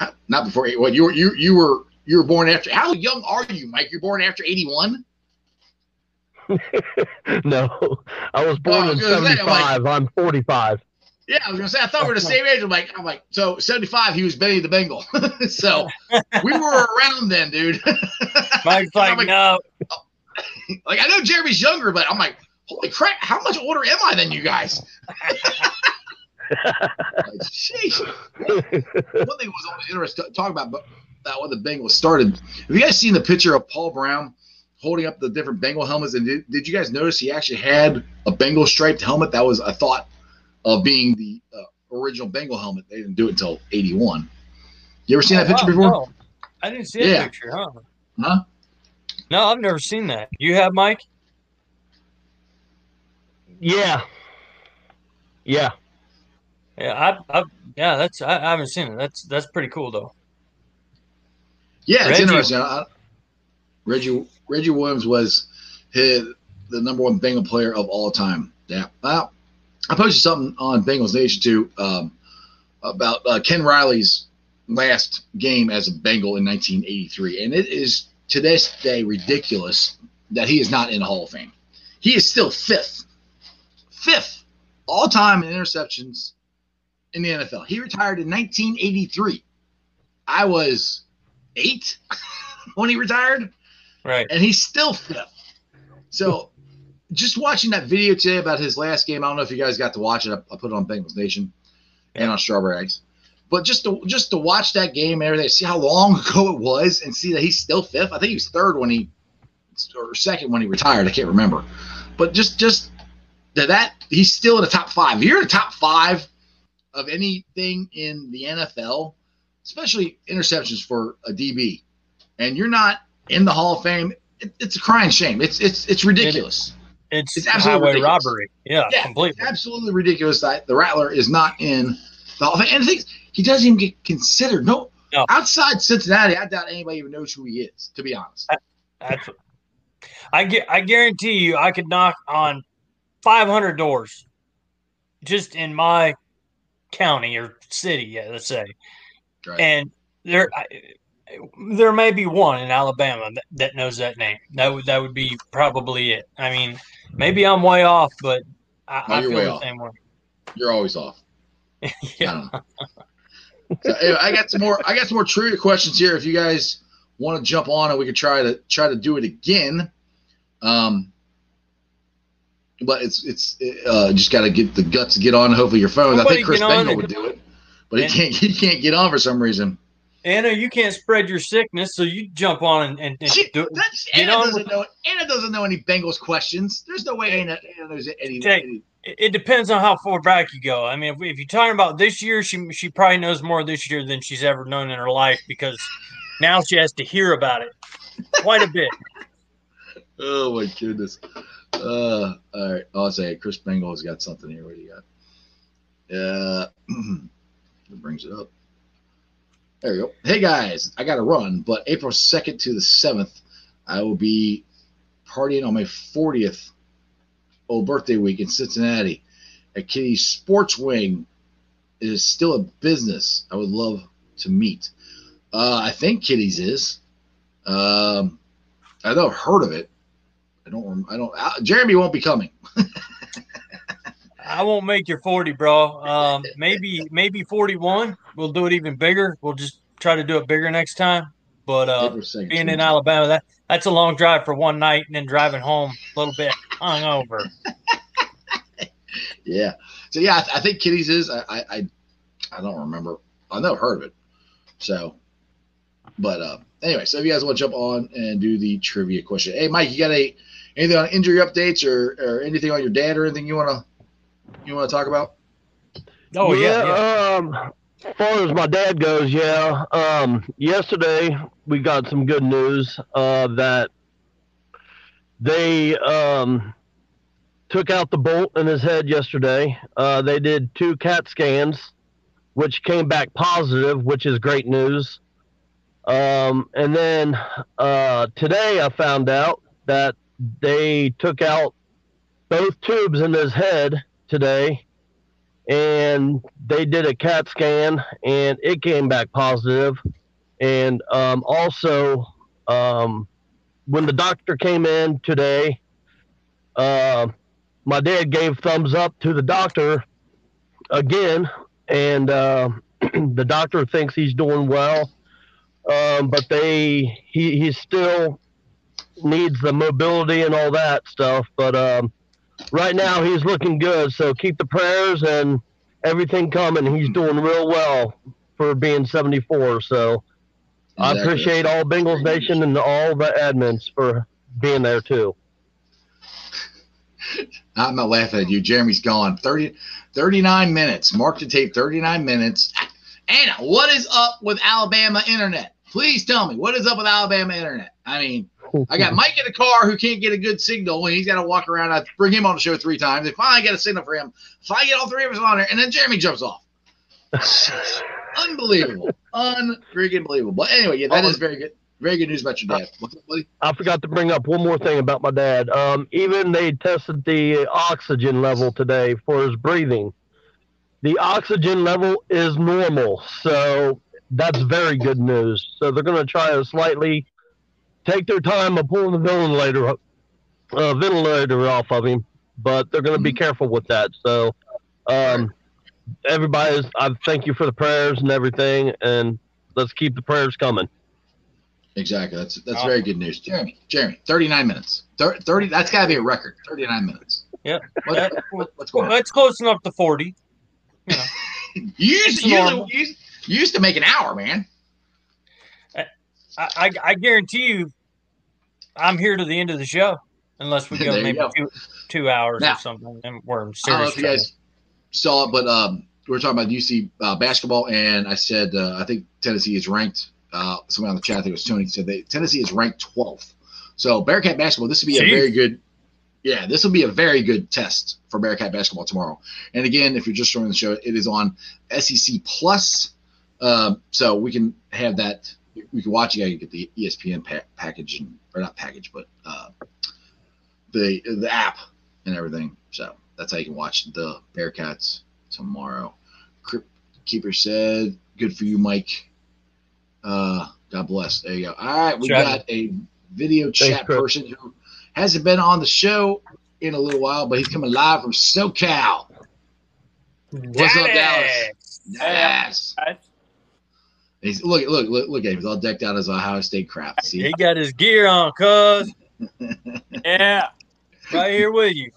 S1: Uh, not before. What you were you you were you were born after? How young are you, Mike? You're born after '81.
S6: no, I was born
S1: Oh, I
S6: in
S1: was gonna say, I'm like-
S6: 75. I'm 45.
S1: Yeah, I was gonna say. I thought we were the same age. I'm like, I'm like, so '75. He was Benny the Bengal. so we were around then, dude.
S2: Mike's like,
S1: like,
S2: no,
S1: like I know Jeremy's younger, but I'm like, holy crap, how much older am I than you guys? Like, sheesh. One thing was always interesting talking about but that when the Bengals started. Have you guys seen the picture of Paul Brown holding up the different Bengal helmets? And did, did you guys notice he actually had a Bengal striped helmet? That was a thought of being the uh, original Bengal helmet. They didn't do it until '81. You ever seen that
S2: Oh,
S1: picture
S2: wow,
S1: before?
S2: no. I didn't see that
S1: Yeah.
S2: picture, huh?
S1: Huh?
S2: No, I've never seen that. You have, Mike?
S6: Yeah. Yeah.
S2: Yeah, I, I, yeah, that's I, I haven't seen it. That's that's pretty cool though.
S1: Yeah, it's
S2: Reggie-
S1: interesting. I, I- Reggie Reggie Williams was his, the number one Bengal player of all time. Yeah. Well, I posted something on Bengals Nation too um, about uh, Ken Riley's last game as a Bengal in 1983, and it is to this day ridiculous that he is not in the Hall of Fame. He is still fifth, fifth all time in interceptions in the NFL. He retired in 1983. I was eight when he retired,
S2: Right.
S1: and he's still fifth. So, just watching that video today about his last game, I don't know if you guys got to watch it. I, I put it on Bengals Nation and on Strawberry Eggs. But just to just to watch that game and everything, see how long ago it was, and see that he's still fifth. I think he was third when he or second when he retired. I can't remember. But just just that that he's still in the top five. If you're in the top five of anything in the NFL, especially interceptions for a DB, and you're not in the Hall of Fame, it, it's a crying shame. It's it's it's ridiculous.
S2: It's,
S1: It's absolutely
S2: highway
S1: ridiculous.
S2: robbery. Yeah,
S1: Yeah,
S2: completely.
S1: It's absolutely ridiculous that the Rattler is not in the Hall of Fame. And the thing is, he doesn't even get considered. No,
S2: No.
S1: outside Cincinnati, I doubt anybody even knows who he is. To be honest,
S2: That's I get. I guarantee you, I could knock on 500 doors, just in my county or city. Yeah, let's say,
S1: Right.
S2: and there, I, there may be one in Alabama that, that knows that name. That would that would be probably it. I mean, maybe I'm way off, but I,
S1: No,
S2: I feel the
S1: off.
S2: same way.
S1: you're always off. I
S2: Yeah.
S1: don't. So anyway, I got some more. I got some more trivia questions here. If you guys want to jump on, and we could try to try to do it again. Um, but it's it's uh, just got to get the guts to get on. Hopefully your phone. I think Chris Bengal would do it, but he can't. He can't get on for some reason.
S2: Anna, you can't spread your sickness, so you jump on and, and, and
S1: She,
S2: do it.
S1: Anna doesn't know. Anna doesn't know any Bengals questions. There's no way Anna, Anna knows any.
S2: Jake.
S1: any
S2: It it depends on how far back you go. I mean, if, if you're talking about this year, she she probably knows more this year than she's ever known in her life because now she has to hear about it quite a bit.
S1: oh my goodness. Uh, all right. I'll say Chris Bengal's got something here. What do you got? Uh, it brings it up. There you go. Hey guys, I got to run, but April 2nd to the 7th, I will be partying on my 40th old birthday week in Cincinnati at Kitty's Sports Wing. It is still a business. I would love to meet. Uh, I think Kitty's is. Um, I've I've heard of it. I don't. I don't. Uh, Jeremy won't be coming.
S2: I won't make your 40, bro. Um, maybe maybe 41. We'll do it even bigger. We'll just try to do it bigger next time. But uh, being in Alabama, that that's a long drive for one night, and then driving home a little bit hungover.
S1: Yeah. So yeah, I, I think Kitty's is. I, I I I don't remember. I never heard of it. So, but uh, anyway, so if you guys want to jump on and do the trivia question, hey Mike, you got a anything on injury updates or or anything on your dad or anything you wanna you wanna talk about?
S2: Oh yeah, yeah.
S6: Um, as far as my dad goes, yeah. Um, yesterday we got some good news uh, that they um, took out the bolt in his head yesterday. Uh, they did two CAT scans, which came back positive, which is great news. Um, and then uh, today I found out that they took out both tubes in his head today and they did a CAT scan and it came back positive. And um, also, um, when the doctor came in today, uh, my dad gave thumbs up to the doctor again, and uh, the doctor thinks he's doing well. Um, but they he he still needs the mobility and all that stuff. But um, right now he's looking good. So keep the prayers and everything coming. He's doing real well for being 74. So I appreciate all Bengals Nation and all the admins for being there too.
S1: I'm not laughing at you. Jeremy's gone. 30, 39 minutes. Mark the tape. 39 minutes. Anna, what is up with Alabama internet? Please tell me what is up with Alabama internet. I mean, I got Mike in the car who can't get a good signal, and he's got to walk around. I bring him on the show three times. They finally get a signal for him. Finally get all three of us on there, and then Jeremy jumps off. Unbelievable, unfreaking believable. But anyway, yeah, that is very good. very good news about your dad.
S6: I forgot to bring up one more thing about my dad. Um, even they tested the oxygen level today for his breathing. The oxygen level is normal, so that's very good news. So they're going to try to slightly take their time of pulling the ventilator, uh, ventilator off of him, but they're going to be careful with that. So, um, everybody's, I thank you for the prayers and everything, and let's keep the prayers coming.
S1: Exactly. That's that's very good news. Jeremy, Jeremy, 39 minutes. Thir- 30, that's got to be a record. 39 minutes.
S2: Yeah.
S1: What,
S2: That-
S1: what- what's
S2: Well,
S1: going on?
S2: that's close enough to 40. You know.
S1: You used,
S2: it's
S1: you,
S2: normal.
S1: you, you used to make an hour, man.
S2: I, I, I guarantee you, I'm here to the end of the show, unless we go maybe
S1: go.
S2: two two hours
S1: Now-
S2: or something, and we're in
S1: I don't know
S2: serious
S1: if you guys saw it, but um, we were talking about UC uh, basketball, and I said uh, I think Tennessee is ranked. Uh, somebody on the chat, I think it was Tony, said they, Tennessee is ranked 12th. So Bearcat basketball, this would be a very good. Yeah, this will be a very good test for Bearcat basketball tomorrow. And again, if you're just joining the show, it is on SEC Plus, um, so we can have that. We can watch. You gotta get the ESPN pa- package, and, or not package, but uh, the the app and everything. So that's how you can watch the Bearcats tomorrow. Crypt Keeper said, "Good for you, Mike." Uh, God bless. There you go. All right, we
S2: Chat.
S1: got a video chat
S6: Chris.
S1: person who hasn't been on the show in a little while, but he's coming live from SoCal. What's up, Dallas? Yes.
S7: Guys.
S1: He's look, look, look, look at him. He's all decked out as Ohio State crap. See,
S2: He got his gear on, cuz
S7: Yeah.
S2: right here with you.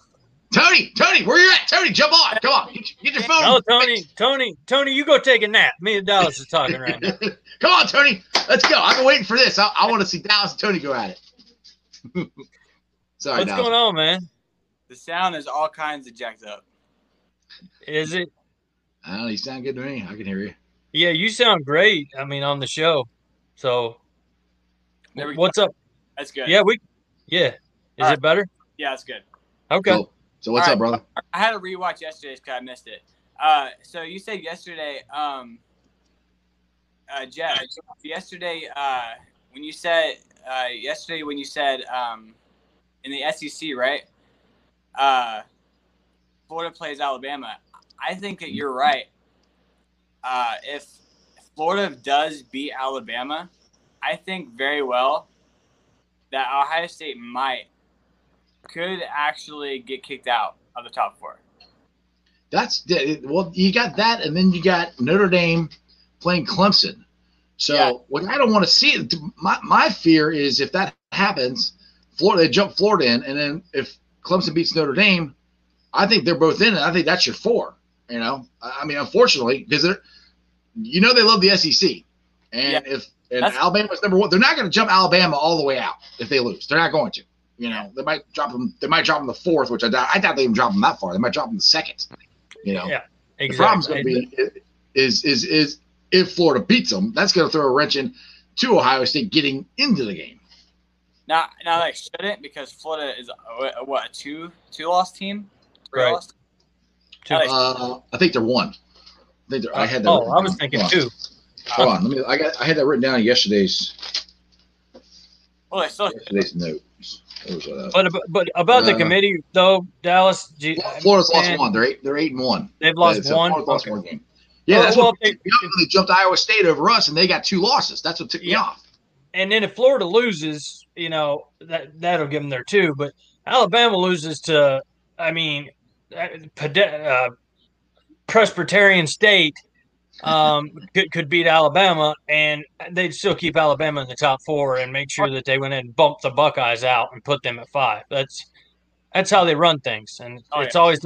S1: Tony, Tony, where you at? Tony, jump on. Come on, get, get your phone.
S2: Oh, Tony, Tony, Tony, you go take a nap. Me and Dallas is talking right now.
S1: Come on, Tony. Let's go. I've been waiting for this. I, I want to see Dallas and Tony go at it. Sorry,
S2: What's
S1: Dallas.
S2: going on, man?
S7: The sound is all kinds of jacked up.
S2: Is it?
S1: I don't know. You sound good to me. I can hear you.
S2: Yeah, you sound great. I mean, on the show. So,
S7: There we go.
S2: what's up?
S7: That's good.
S2: Yeah, we. Yeah, is
S7: All right.
S2: it better?
S7: Yeah, that's good.
S2: Okay.
S1: Cool. So what's
S7: All
S1: up, brother?
S7: I had to rewatch yesterday because I missed it. Uh, so you said yesterday, um, uh, Jeff, yesterday, uh, when you said, uh, yesterday when you said, um, in the SEC, right? Uh, Florida plays Alabama. I think that you're right. Uh, if Florida does beat Alabama, I think very well that Ohio State might could actually get kicked out of the top four.
S1: That's well, you got that, and then you got Notre Dame playing Clemson. So
S7: Yeah.
S1: what I don't want to see, my, my fear is if that happens, Florida they jump Florida in, and then if Clemson beats Notre Dame, I think they're both in, and I think that's your four. You know, I I mean, unfortunately, because they're, you know, they love the SEC, and if and
S7: That's-
S1: Alabama's number one, they're not going to jump Alabama all the way out if they lose. They're not going to. You know, they might drop them. They might drop them the fourth, which I doubt. I doubt they even drop them that far. They might drop them the second. You know,
S2: Yeah,
S1: the problem's going to be is is is if Florida beats them, that's going to throw a wrench in to Ohio State getting into the game.
S7: Now, now they shouldn't because Florida is a, a- what a two two loss team. Three
S2: Right.
S7: loss?
S2: Two.
S1: Uh, I think they're one. I think they're, I had that.
S2: Oh,
S1: written
S2: I was
S1: down.
S2: thinking
S1: Hold on.
S2: two.
S1: Hold on, let me. I got. I had that written down in yesterday's
S7: well, they still
S1: yesterday's notes. Was that?
S2: But but about the
S1: Uh,
S2: committee though, Dallas, you-
S1: Florida's lost one. They're eight. They're eight and one.
S2: They've lost
S1: So
S2: one.
S1: Florida's lost one game. Yeah,
S2: Well,
S1: that's
S2: well,
S1: what
S2: they-
S1: they, they jumped Iowa State over us, and they got two losses. That's what took me off.
S2: And then if Florida loses, you know that that'll give them their two. But Alabama loses to, I mean, uh, uh, Presbyterian State um, could, could beat Alabama, and they'd still keep Alabama in the top four and make sure that they went in and bumped the Buckeyes out and put them at five. That's that's how they run things, and
S7: Oh,
S2: it's
S7: yeah.
S2: always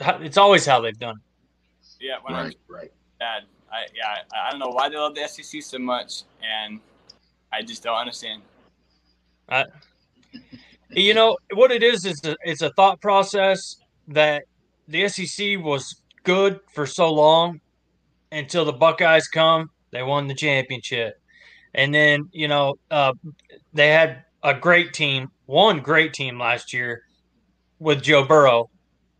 S2: it's always how they've done. it.
S7: yeah, when
S1: Right, right.
S7: bad. I yeah, I, I don't know why they love the SEC so much, and I just don't understand.
S2: You know what it is is a, it's a thought process that the SEC was good for so long until the Buckeyes come. They won the championship, and then you know uh, they had a great team, one great team last year with Joe Burrow.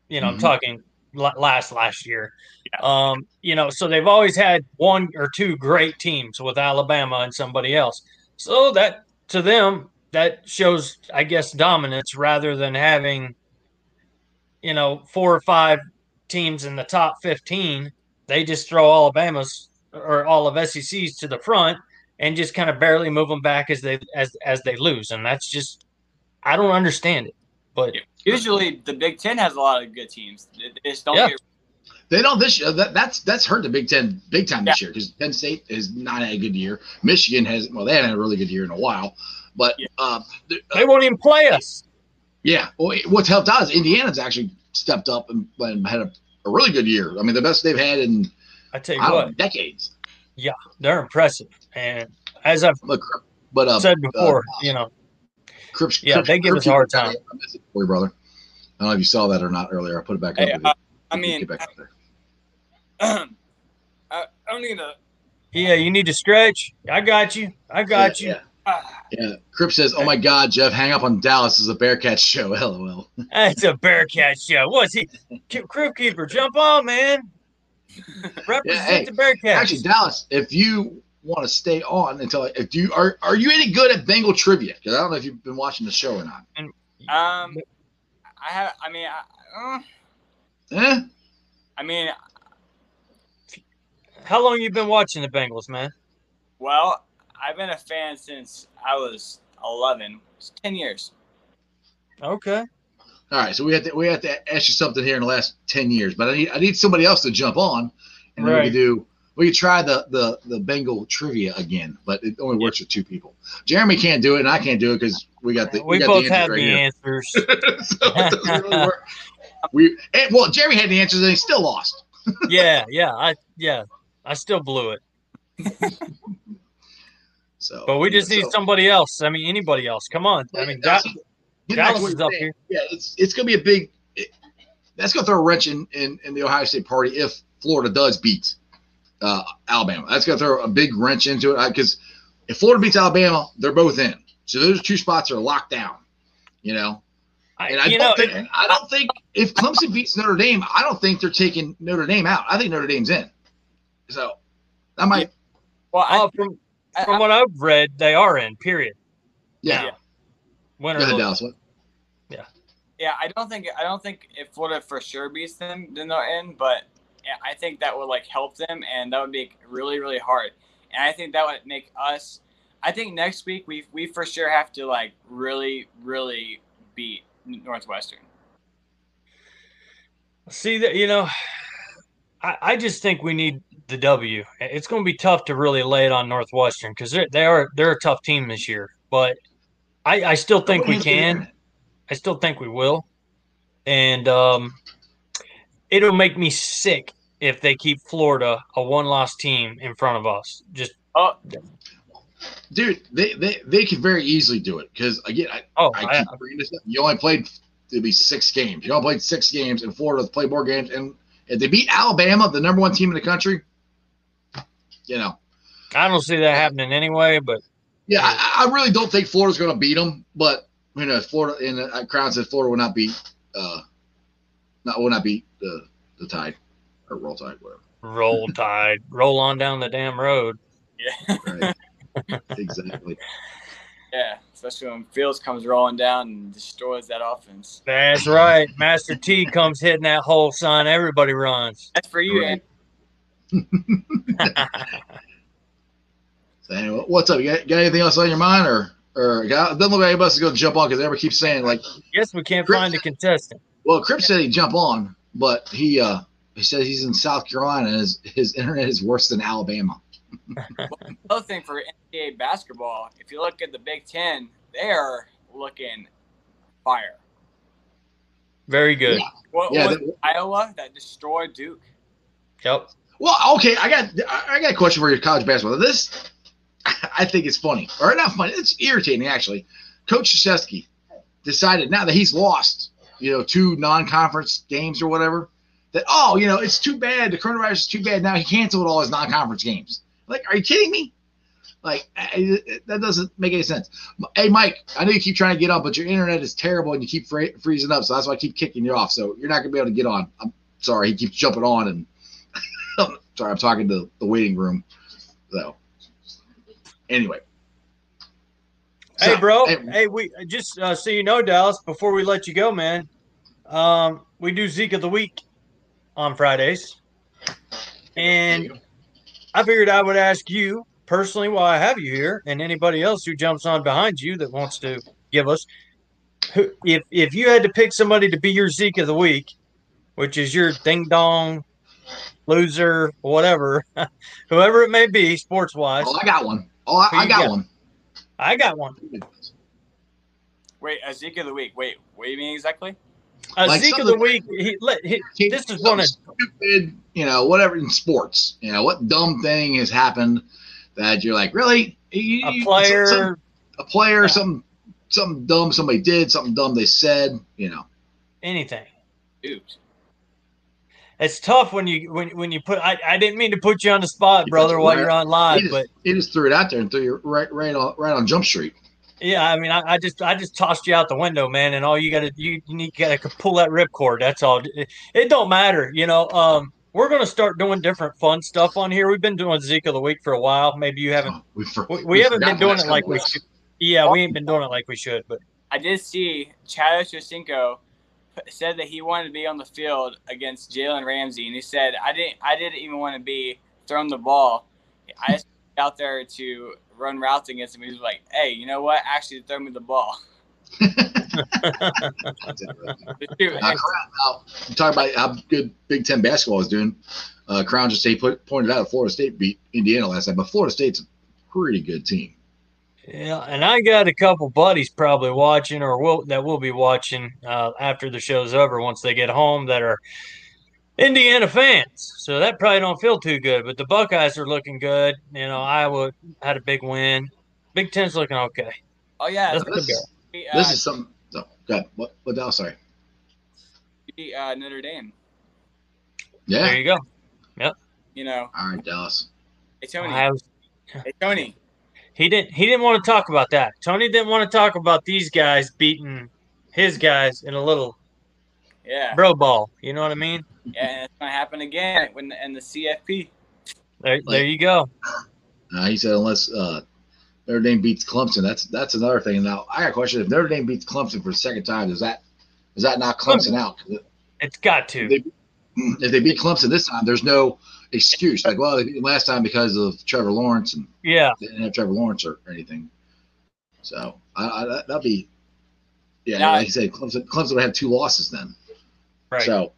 S2: You know, I'm
S1: Mhm.
S2: talking last last year. Um, you know, so they've always had one or two great teams with Alabama and somebody else. So that to them that shows, I guess, dominance rather than having, you know, four or five teams in the top fifteen. They just throw Alabama's or all of SEC's to the front and just kind of barely move them back as they as as they lose, and that's just I don't understand it. But
S7: Usually, the Big Ten has a lot of good teams. They they just don't
S2: Yeah.
S7: get.
S1: They don't this year. That, that's that's hurt the Big Ten big time this year because Penn State has not had a good year. Michigan has well, they haven't had a really good year in a while. But
S7: Yeah.
S1: uh, th- uh,
S2: they won't even play us.
S1: Yeah, well, it- what's helped out is Indiana's actually stepped up and, and had a, a really good year. I mean, the best they've had in
S2: I tell you
S1: I
S2: what,
S1: know, decades.
S2: Yeah, they're impressive, and as I've
S1: But but uh,
S2: said before, you know,
S1: Cripps,
S2: Yeah,
S1: Cripps-
S2: they give us a hard time.
S1: I for you, brother. I don't know if you saw that or not earlier. I put it back
S7: Hey,
S1: up.
S7: uh, I mean,
S1: get back up there.
S7: I, I don't need to.
S2: yeah, you need to stretch. I got you. I got
S1: yeah,
S2: you.
S1: Yeah. yeah. Cripps says, "Oh my God, Jeff, hang up on Dallas is a Bearcat show." LOL.
S2: It's a Bearcat show. What's he? K- Crew keeper, jump on, man. Represent
S1: Yeah, hey,
S2: the Bearcats.
S1: Actually, Dallas, if you want to stay on until if you are are you any good at Bengal trivia? Because I don't know if you've been watching the show or not.
S7: Um, I have. I mean, I, uh,
S1: Eh?
S7: I mean,
S2: How long you been watching the Bengals, man?
S7: well, I've been a fan since I was 11. It's 10 years.
S2: Okay.
S1: All right, so we have to we have to ask you something here in the last ten years, but I need I need somebody else to jump on, and then we
S2: Right.
S1: can do we can try the the the Bengal trivia again, but it only works with two people. Jeremy can't do it, and I can't do it because we got the
S2: We,
S1: got
S2: both
S1: the
S2: have
S1: answers
S2: the
S1: here.
S2: answers.
S1: so it really work. We and, well, Jeremy had the answers and he still lost.
S2: yeah, yeah, I yeah, I still blew it.
S1: So,
S2: But we just need
S1: so-
S2: somebody else. I mean, anybody else. Come on. I mean,
S1: That's-
S2: that, Dallas is up
S1: saying,
S2: here.
S1: Yeah, it's it's gonna be a big. It, that's gonna throw a wrench in, in in the Ohio State party if Florida does beat uh, Alabama. That's gonna throw a big wrench into it because if Florida beats Alabama, they're both in. So those two spots are locked down. You know,
S2: I,
S1: and I
S2: you
S1: don't
S2: know,
S1: think I don't think if Clemson beats Notre Dame, I don't think they're taking Notre Dame out. I think Notre Dame's in. So that might
S7: Well, I,
S2: uh, from
S7: I,
S2: what I've read, they are in. Period.
S1: yeah.
S2: Now, Win
S1: Go ahead. Dallas. What?
S7: yeah, Yeah, I don't think I don't think if Florida for sure beats them, then they're in. But I think that would like help them, and that would make really really hard. And I think that would make us. I think next week we we for sure have to like really really beat Northwestern.
S2: See that you know, I, I just think we need the W. It's going to be tough to really lay it on Northwestern because they they are they're a tough team this year. But I, I still think we can. I still think we will, and um, it'll make me sick if they keep Florida a one-loss team in front of us. Just
S7: Oh,
S1: Dude, they, they, they could very easily do it because again, I,
S2: oh,
S1: I
S2: I,
S1: keep bringing this up. You only played it'd be six games. You only played six games, and Florida's played more games. And if they beat Alabama, the number one team in the country, you know,
S2: I don't see that happening anyway. But
S1: yeah, I, I really don't think Florida's going to beat them. But you know, Florida and uh, Crown said Florida will not beat, uh, not will not beat the the Tide or Roll Tide, whatever.
S2: roll tide, roll on down the damn road.
S7: yeah,
S1: Right. exactly.
S7: yeah. Especially when Fields comes rolling down and destroys that offense.
S2: That's right. Master T comes hitting that hole, son. Everybody runs.
S7: That's for you,
S1: Right.
S7: Andy.
S1: So anyway, what's up? You got, got anything else on your mind, or or got, doesn't look like anybody else is going to jump on because everybody keeps saying like
S2: Guess we can't
S1: Chris-
S2: find a contestant.
S1: Well, Cripps said he'd jump on, but he uh he says he's in South Carolina and his his internet is worse than Alabama.
S7: Another thing for NCAA basketball, if you look at the Big Ten, they are looking fire.
S2: Very good.
S1: Yeah.
S7: What
S1: Yeah,
S7: was
S1: they-
S7: Iowa that destroyed Duke?
S2: Yep.
S1: Well, okay, I got I got a question for your college basketball. This I think it's funny, or not funny. It's irritating actually. Coach Krzyzewski decided now that he's lost, you know, two non-conference games or whatever, that oh, you know, it's too bad. The coronavirus is too bad. Now he canceled all his non-conference games. Like, are you kidding me? Like, that doesn't make any sense. Hey, Mike, I know you keep trying to get on, but your internet is terrible and you keep fre- freezing up. So that's why I keep kicking you off. So you're not gonna be able to get on. I'm sorry. He keeps jumping on and sorry, I'm talking to the waiting room. So anyway,
S2: Hey,
S1: So,
S2: bro.
S1: hey-
S2: Hey, we just uh, so you know, Dallas. Before we let you go, man, um, we do Zeke of the week on Fridays, and I figured I would ask you personally while I have you here, and anybody else who jumps on behind you that wants to give us, who, if if you had to pick somebody to be your Zeke of the week, which is your ding dong loser, whatever, whoever it may be, sports wise.
S1: Oh, I got one. Oh, I, I got
S2: got?
S1: one.
S2: I got one.
S7: Wait, a Zeke of the week. Wait, what do you mean exactly?
S2: A
S1: Like
S2: Zeke of the week. He, let, he, this is one of
S1: stupid, you know, whatever in sports. You know, what dumb thing has happened that you're like, really? You-
S2: a
S1: you-
S2: player.
S1: some- a player,
S2: Yeah.
S1: something, something dumb somebody did, something dumb they said. You know,
S2: anything.
S7: Oops.
S2: It's tough when you when when you put. I, I didn't mean to put you on the spot, brother,
S1: put it
S2: while you're on
S1: he
S2: live,
S1: just,
S2: but
S1: he just threw it out there and threw you right, right on, right on Jump Street.
S2: yeah, I mean, I, I just I just tossed you out the window, man, and all you got to you, you need got to pull that ripcord. That's all. It, it don't matter, you know. Um, we're gonna start doing different fun stuff on here. We've been doing Zeke of the week for a while. Maybe you haven't.
S1: Oh, we, for,
S2: We, we haven't been doing it like we should. Yeah, we ain't been doing it like we should, but
S7: I did see Chad Ochocinco said that he wanted to be on the field against Jalen Ramsey, and he said, "I didn't. I didn't even want to be throwing the ball. I just out there to run routes against him." He was like, "Hey, you know what? Actually, throw me the ball."
S1: Uh, Crown, now, you talk about how good Big Ten basketball is doing. Uh, Crown just put, pointed out Florida State beat Indiana last night, but Florida State's a pretty good team.
S2: Yeah, and I got a couple buddies probably watching or will that will be watching uh, after the show's over once they get home that are Indiana fans. So that probably don't feel too good. But the Buckeyes are looking good. You know, Iowa had a big win. Big Ten's looking okay.
S7: oh yeah,
S2: That's
S1: This,
S2: good.
S7: uh,
S1: this is something. Oh, God, what? What else? Sorry.
S7: beat, uh, Notre Dame.
S1: Yeah.
S2: There you go. Yep.
S7: You know,
S1: All right, Dallas.
S7: hey Tony,
S2: Ohio-
S7: hey Tony.
S2: He didn't. He didn't want to talk about that. Tony didn't want to talk about these guys beating his guys in a little
S7: Yeah,
S2: bro ball. You know what I mean?
S7: yeah, and it's gonna happen again when in the CFP.
S2: There, there you go.
S1: Uh, he said unless uh, Notre Dame beats Clemson, that's that's another thing. Now I got a question: If Notre Dame beats Clemson for the second time, does that does that knock Clemson out?
S2: It's got to.
S1: They- If they beat Clemson this time, there's no excuse. Like, well, they beat them last time because of Trevor Lawrence, and
S2: Yeah.
S1: they didn't have Trevor Lawrence or, or anything. So I, I, that, that'd be, yeah,
S7: Now-
S1: like you said, Clemson, Clemson would have two losses then.
S2: Right.
S1: So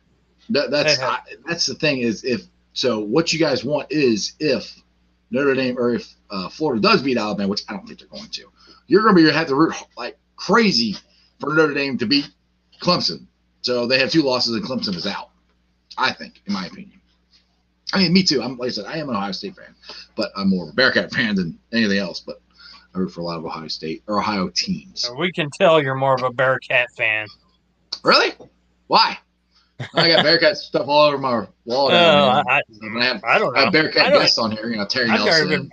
S1: that, that's I, that's the thing is if so, what you guys want is if Notre Dame or if uh, Florida does beat Alabama, which I don't think they're going to, you're going to be have to root like crazy for Notre Dame to beat Clemson. So they have two losses and Clemson is out. I think, in my opinion. I mean, me too. I'm like I said, I am an Ohio State fan, but I'm more of a Bearcat fan than anything else. But I root for a lot of Ohio State or Ohio teams.
S2: We can tell you're more of a Bearcat fan.
S1: Really? Why? I got Bearcat stuff all over my wall.
S2: Oh. I,
S1: And I have,
S2: I don't
S1: I
S2: know.
S1: have Bearcat
S2: I don't-
S1: guests on here. You know, Terry
S2: I've never even-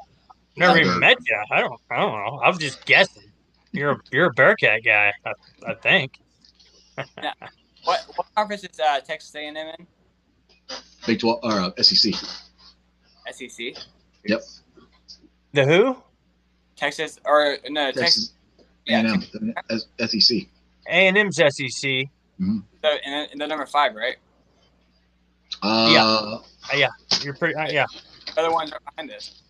S2: Never
S1: Never.
S2: even met you. I don't. I don't know. I was just guessing. You're a, you're a Bearcat guy. I, I think.
S7: What what conference is uh, Texas A&M in?
S1: Big 12 or uh, SEC.
S7: SEC.
S1: Yep.
S2: The who?
S7: Texas or no Texas.
S1: Texas
S7: Yeah.
S1: A&M, SEC.
S2: A and M's SEC.
S7: So, and, then- and the number five, right?
S1: Uh, yeah.
S2: You're pretty. Uh, yeah.
S7: The other ones are behind us.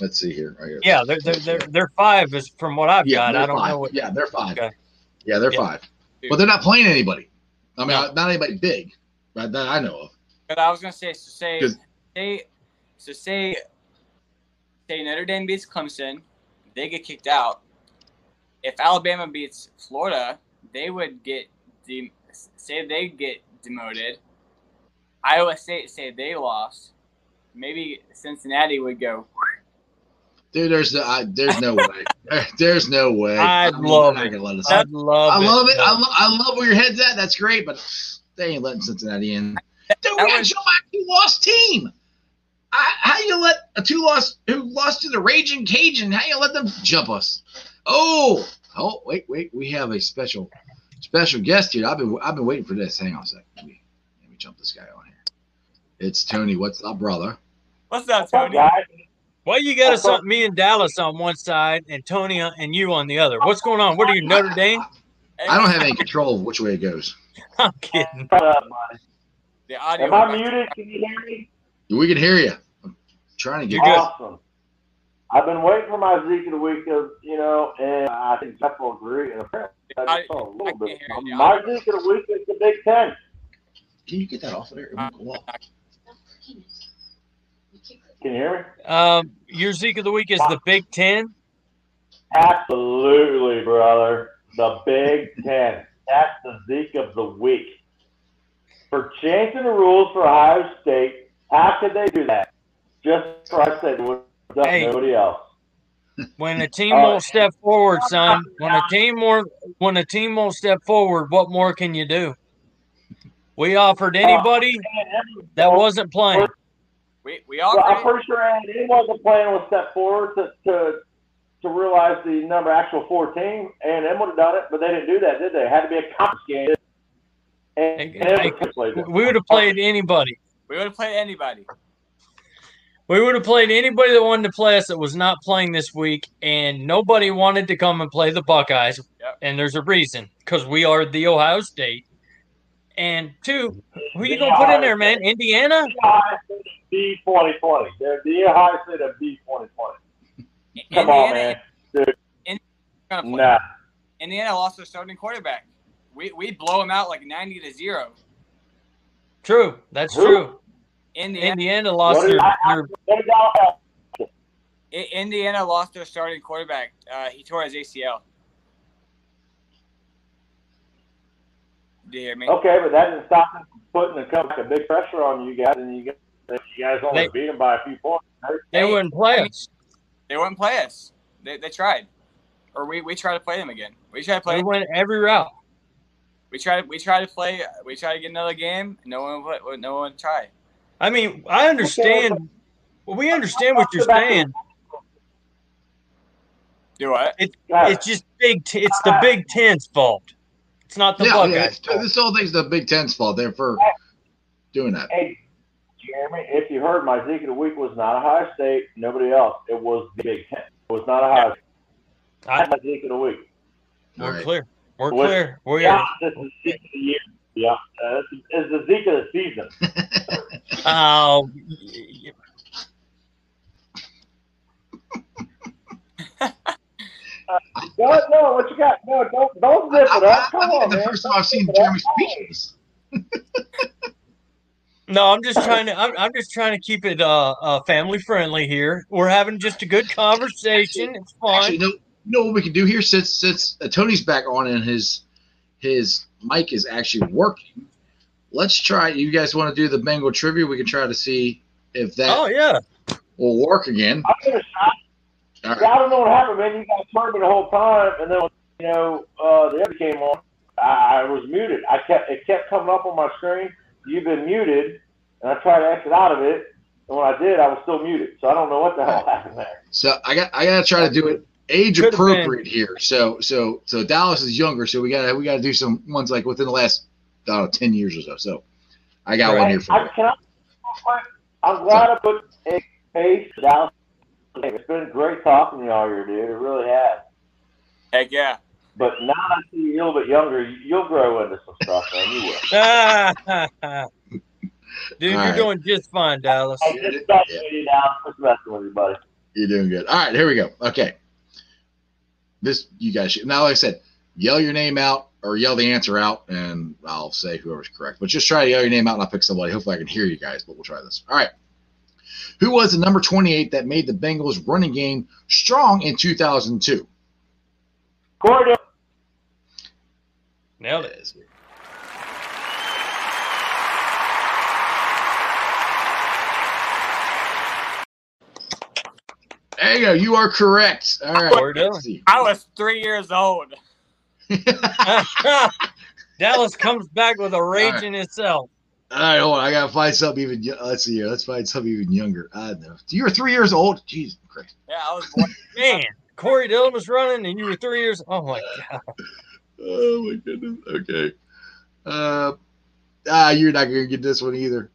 S1: Let's see here. Right here.
S2: Yeah. They're, they're, they're, they're five is from what I've
S1: Yeah,
S2: got. I don't
S1: five.
S2: know what.
S1: Yeah, they're five.
S2: Okay.
S1: Yeah, they're
S2: Yeah.
S1: five. But they're not playing anybody. I mean,
S2: No.
S1: not anybody big, but that I know of.
S7: But I was gonna say, so say,
S1: 'Cause-
S7: say, so say, say Notre Dame beats Clemson, they get kicked out. If Alabama beats Florida, they would get de- say they get demoted. Iowa State say they lost. Maybe Cincinnati would go.
S1: Dude, there's no, I, there's no way. There- there's no way.
S2: I'd
S1: I'm
S2: love
S1: not
S2: it.
S1: gonna let us.
S2: I'd love.
S1: I love it.
S2: but-
S1: I, lo- I love where your head's at. That's great, but they ain't letting Cincinnati in. Dude,
S7: That
S1: we got
S7: was-
S1: Joe Mack lost team. I, how you let a two loss who lost to the Raging Cajun? How you let them jump us? Oh, oh, wait, wait. We have a special special guest here. I've been I've been waiting for this. Hang on a second. Let me let me jump this guy on here. It's Tony. What's up, brother?
S7: What's up,
S4: What's up,
S7: Tony?
S4: guys?
S2: Why you got us
S4: I
S2: on me and Dallas on one side and Tony and you on the other? What's going on? What are you, Notre Dame?
S1: I don't have any control of which way it goes.
S2: I'm kidding.
S4: Shut up, buddy.
S7: The audio.
S4: Am I muted? Can you hear me?
S1: We can hear you. I'm trying to get
S2: You're good.
S4: Awesome. I've been waiting for my Zeke of the week, 'cause, you know, and I think Jeff will agree. And apparently, I
S7: I-
S4: just saw a
S7: I
S4: little
S7: can't
S4: bit.
S7: hear you.
S4: My Zeke of the week is the Big Ten.
S1: Can you get that off of there? It won't go off.
S4: Can you hear me?
S2: Um, your Zeke of the week is the Big Ten.
S4: Absolutely, brother. The Big Ten. That's the Zeke of the week. For changing the rules for Ohio State, how could they do that? Just for I said, would
S2: Hey.
S4: nobody else.
S2: When a team
S4: Uh,
S2: won't step forward, son. When a team more, when a team won't step forward, what more can you do? We offered anybody that wasn't playing.
S7: We we all
S4: Well, I'm
S7: agree.
S4: pretty sure Andy wasn't playing with step forward to, to to realize the number actual 14, and M would have done it, but they didn't do that, did they? It had to be a conference game. And,
S2: Hey,
S4: and
S2: hey,
S4: M played it.
S2: We would have played anybody.
S7: We would have played anybody.
S2: We would have played anybody that wanted to play us that was not playing this week, and nobody wanted to come and play the Buckeyes.
S7: Yep.
S2: And there's a reason because we are the Ohio State. And two, who are you gonna put in there, man? Indiana?
S4: Ohio State B 2020. They're the Ohio State of B 2020. Come on, man.
S7: Gonna play.
S4: Nah.
S7: Indiana lost their starting quarterback. We we blow them out like ninety to zero.
S2: True, that's
S4: Who?
S2: true.
S7: Indiana
S2: Indiana lost
S4: What
S2: their, their
S4: What did y'all have?
S7: I- Indiana lost their starting quarterback. Uh, he tore his ACL. Do you hear me?
S4: Okay, but that didn't stop them from putting a, couple- a big pressure on you guys, and you guys, you guys only
S2: They-
S4: beat them by a few points.
S2: they
S7: Hey,
S2: wouldn't play
S7: I mean,
S2: us.
S7: They wouldn't play us. They, they tried, or we, we tried to play them again. We tried to play.
S2: We went every route.
S7: We tried. We tried to play. We tried to get another game. No one. would- No one tried.
S2: I mean, I understand. Well, we understand what you're saying.
S7: Do what?
S4: Guys,
S2: It's just big. T- it's the Big Ten's fault. It's not the
S1: yeah, yeah,
S2: Buckeyes.
S1: it's- this whole thing's the Big Ten's fault. They're for doing that.
S4: Hey, Jeremy, if you heard, my Zeke of the week was not Ohio State, nobody else. It was the Big Ten. It was not Ohio State.
S2: I-
S4: That's my Zeke of the week.
S1: All
S2: we're clear. We're
S4: What-
S2: clear. We
S4: Yeah,
S2: are.
S4: this is Zeke of the year. Yeah, uh, this is the Zeke of the season.
S2: Oh, y-
S4: No, no, what you got? No, don't, don't zip it up. Come
S1: I think
S4: on,
S1: it's the
S4: man.
S1: first time I've seen Jeremy speechless.
S2: no, I'm just trying to. I'm, I'm just trying to keep it uh, uh family friendly here. We're having just a good conversation. It's
S1: Actually,
S2: fine.
S1: no, you know what we can do here since since uh, Tony's back on and his his mic is actually working. Let's try. You guys want to do the Bengal trivia? We can try to see if that
S2: Oh yeah.
S1: will work again.
S4: I'm gonna shot.
S1: All right.
S4: I don't know what happened, man. You guys heard me the whole time, and then you know uh, the other came on. I, I was muted. I kept it kept coming up on my screen. You've been muted, and I tried to exit out of it. And when I did, I was still muted. So I don't know what the hell happened there.
S1: So I got I gotta try to do it age
S2: Could've
S1: appropriate here. So so so Dallas is younger, so we gotta we gotta do some ones like within the last I don't know, ten years or so. So I got one here for
S4: I,
S1: you.
S4: can I, I'm glad I put a face to Dallas. It's been great talking to you all year, dude. It really has.
S7: Heck yeah.
S4: But now that I see you a little bit younger, you'll grow into some stuff, man. You will.
S2: Dude,
S1: All
S2: you're
S1: right.
S2: doing just fine, Dallas.
S4: Hey, just messing with you now. Just messing with you, buddy.
S1: You're doing good. All right, here we go. Okay. This you guys should now like I said, yell your name out or yell the answer out, and I'll say whoever's correct. But just try to yell your name out and I'll pick somebody. Hopefully I can hear you guys, but we'll try this. All right. Who was the number 28 that made the Bengals running game strong in 2002?
S4: Corey,
S2: Nailed it.
S1: There you go. You are correct. All right.
S2: Corey Dillon.
S7: I was three years old.
S2: Dallas comes back with a rage
S1: right.
S2: in itself.
S1: All right, hold on. I gotta find something even. Let's see here. Let's find something even younger. I don't know. You were three years old. Jesus Christ.
S7: Yeah, I was born.
S2: Man, Corey Dillon was running and you were three years. Oh my god.
S1: Oh my goodness. Okay. Uh, ah, you're not gonna get this one either.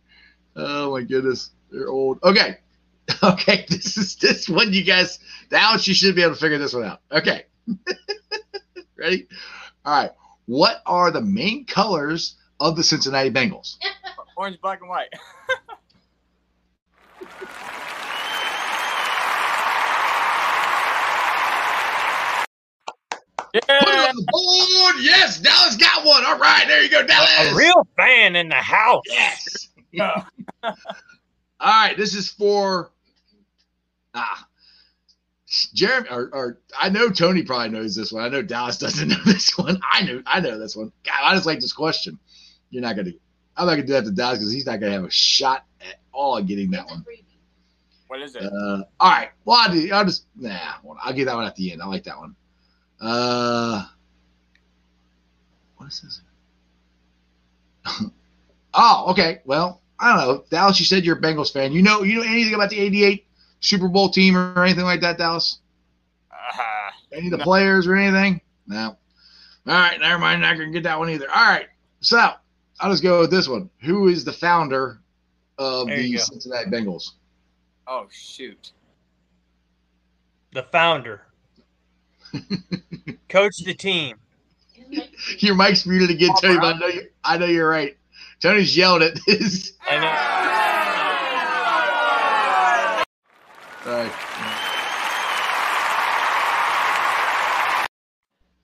S1: Oh my goodness. They're old. Okay. Okay, this is this one you guys. Now you should be able to figure this one out. Okay, ready? All right. What are the main colors of the Cincinnati Bengals?
S7: Orange, black, and white.
S1: Put it on the board. Yes, Dallas got one. All right, there you go, Dallas.
S2: A real fan in the house.
S1: Yes.
S7: Yeah.
S1: All right, this is for ah Jeremy or, or I know Tony probably knows this one. I know Dallas doesn't know this one. I know I know this one. God, I just like this question. You're not gonna I'm not gonna do that to Dallas because he's not gonna have a shot at all at getting that one.
S7: What is it?
S1: Uh, all right. Well, I'll, do, I'll just nah. I'll get that one at the end. I like that one. Uh, what is this? oh, okay. Well, I don't know. Dallas, you said you're a Bengals fan. You know, you know anything about the '88 Super Bowl team or anything like that, Dallas?
S7: Uh,
S1: Any of the
S7: No.
S1: players or anything? No. All right. Never mind. Not gonna get that one either. All right. So I'll just go with this one. Who is the founder of
S2: There
S1: the. Cincinnati Bengals?
S7: oh shoot.
S2: The founder. Coach the team.
S1: Your mic's muted again, Tony. But I know you. I know you're right. Tony's yelled at this.
S2: I know.
S1: Sorry.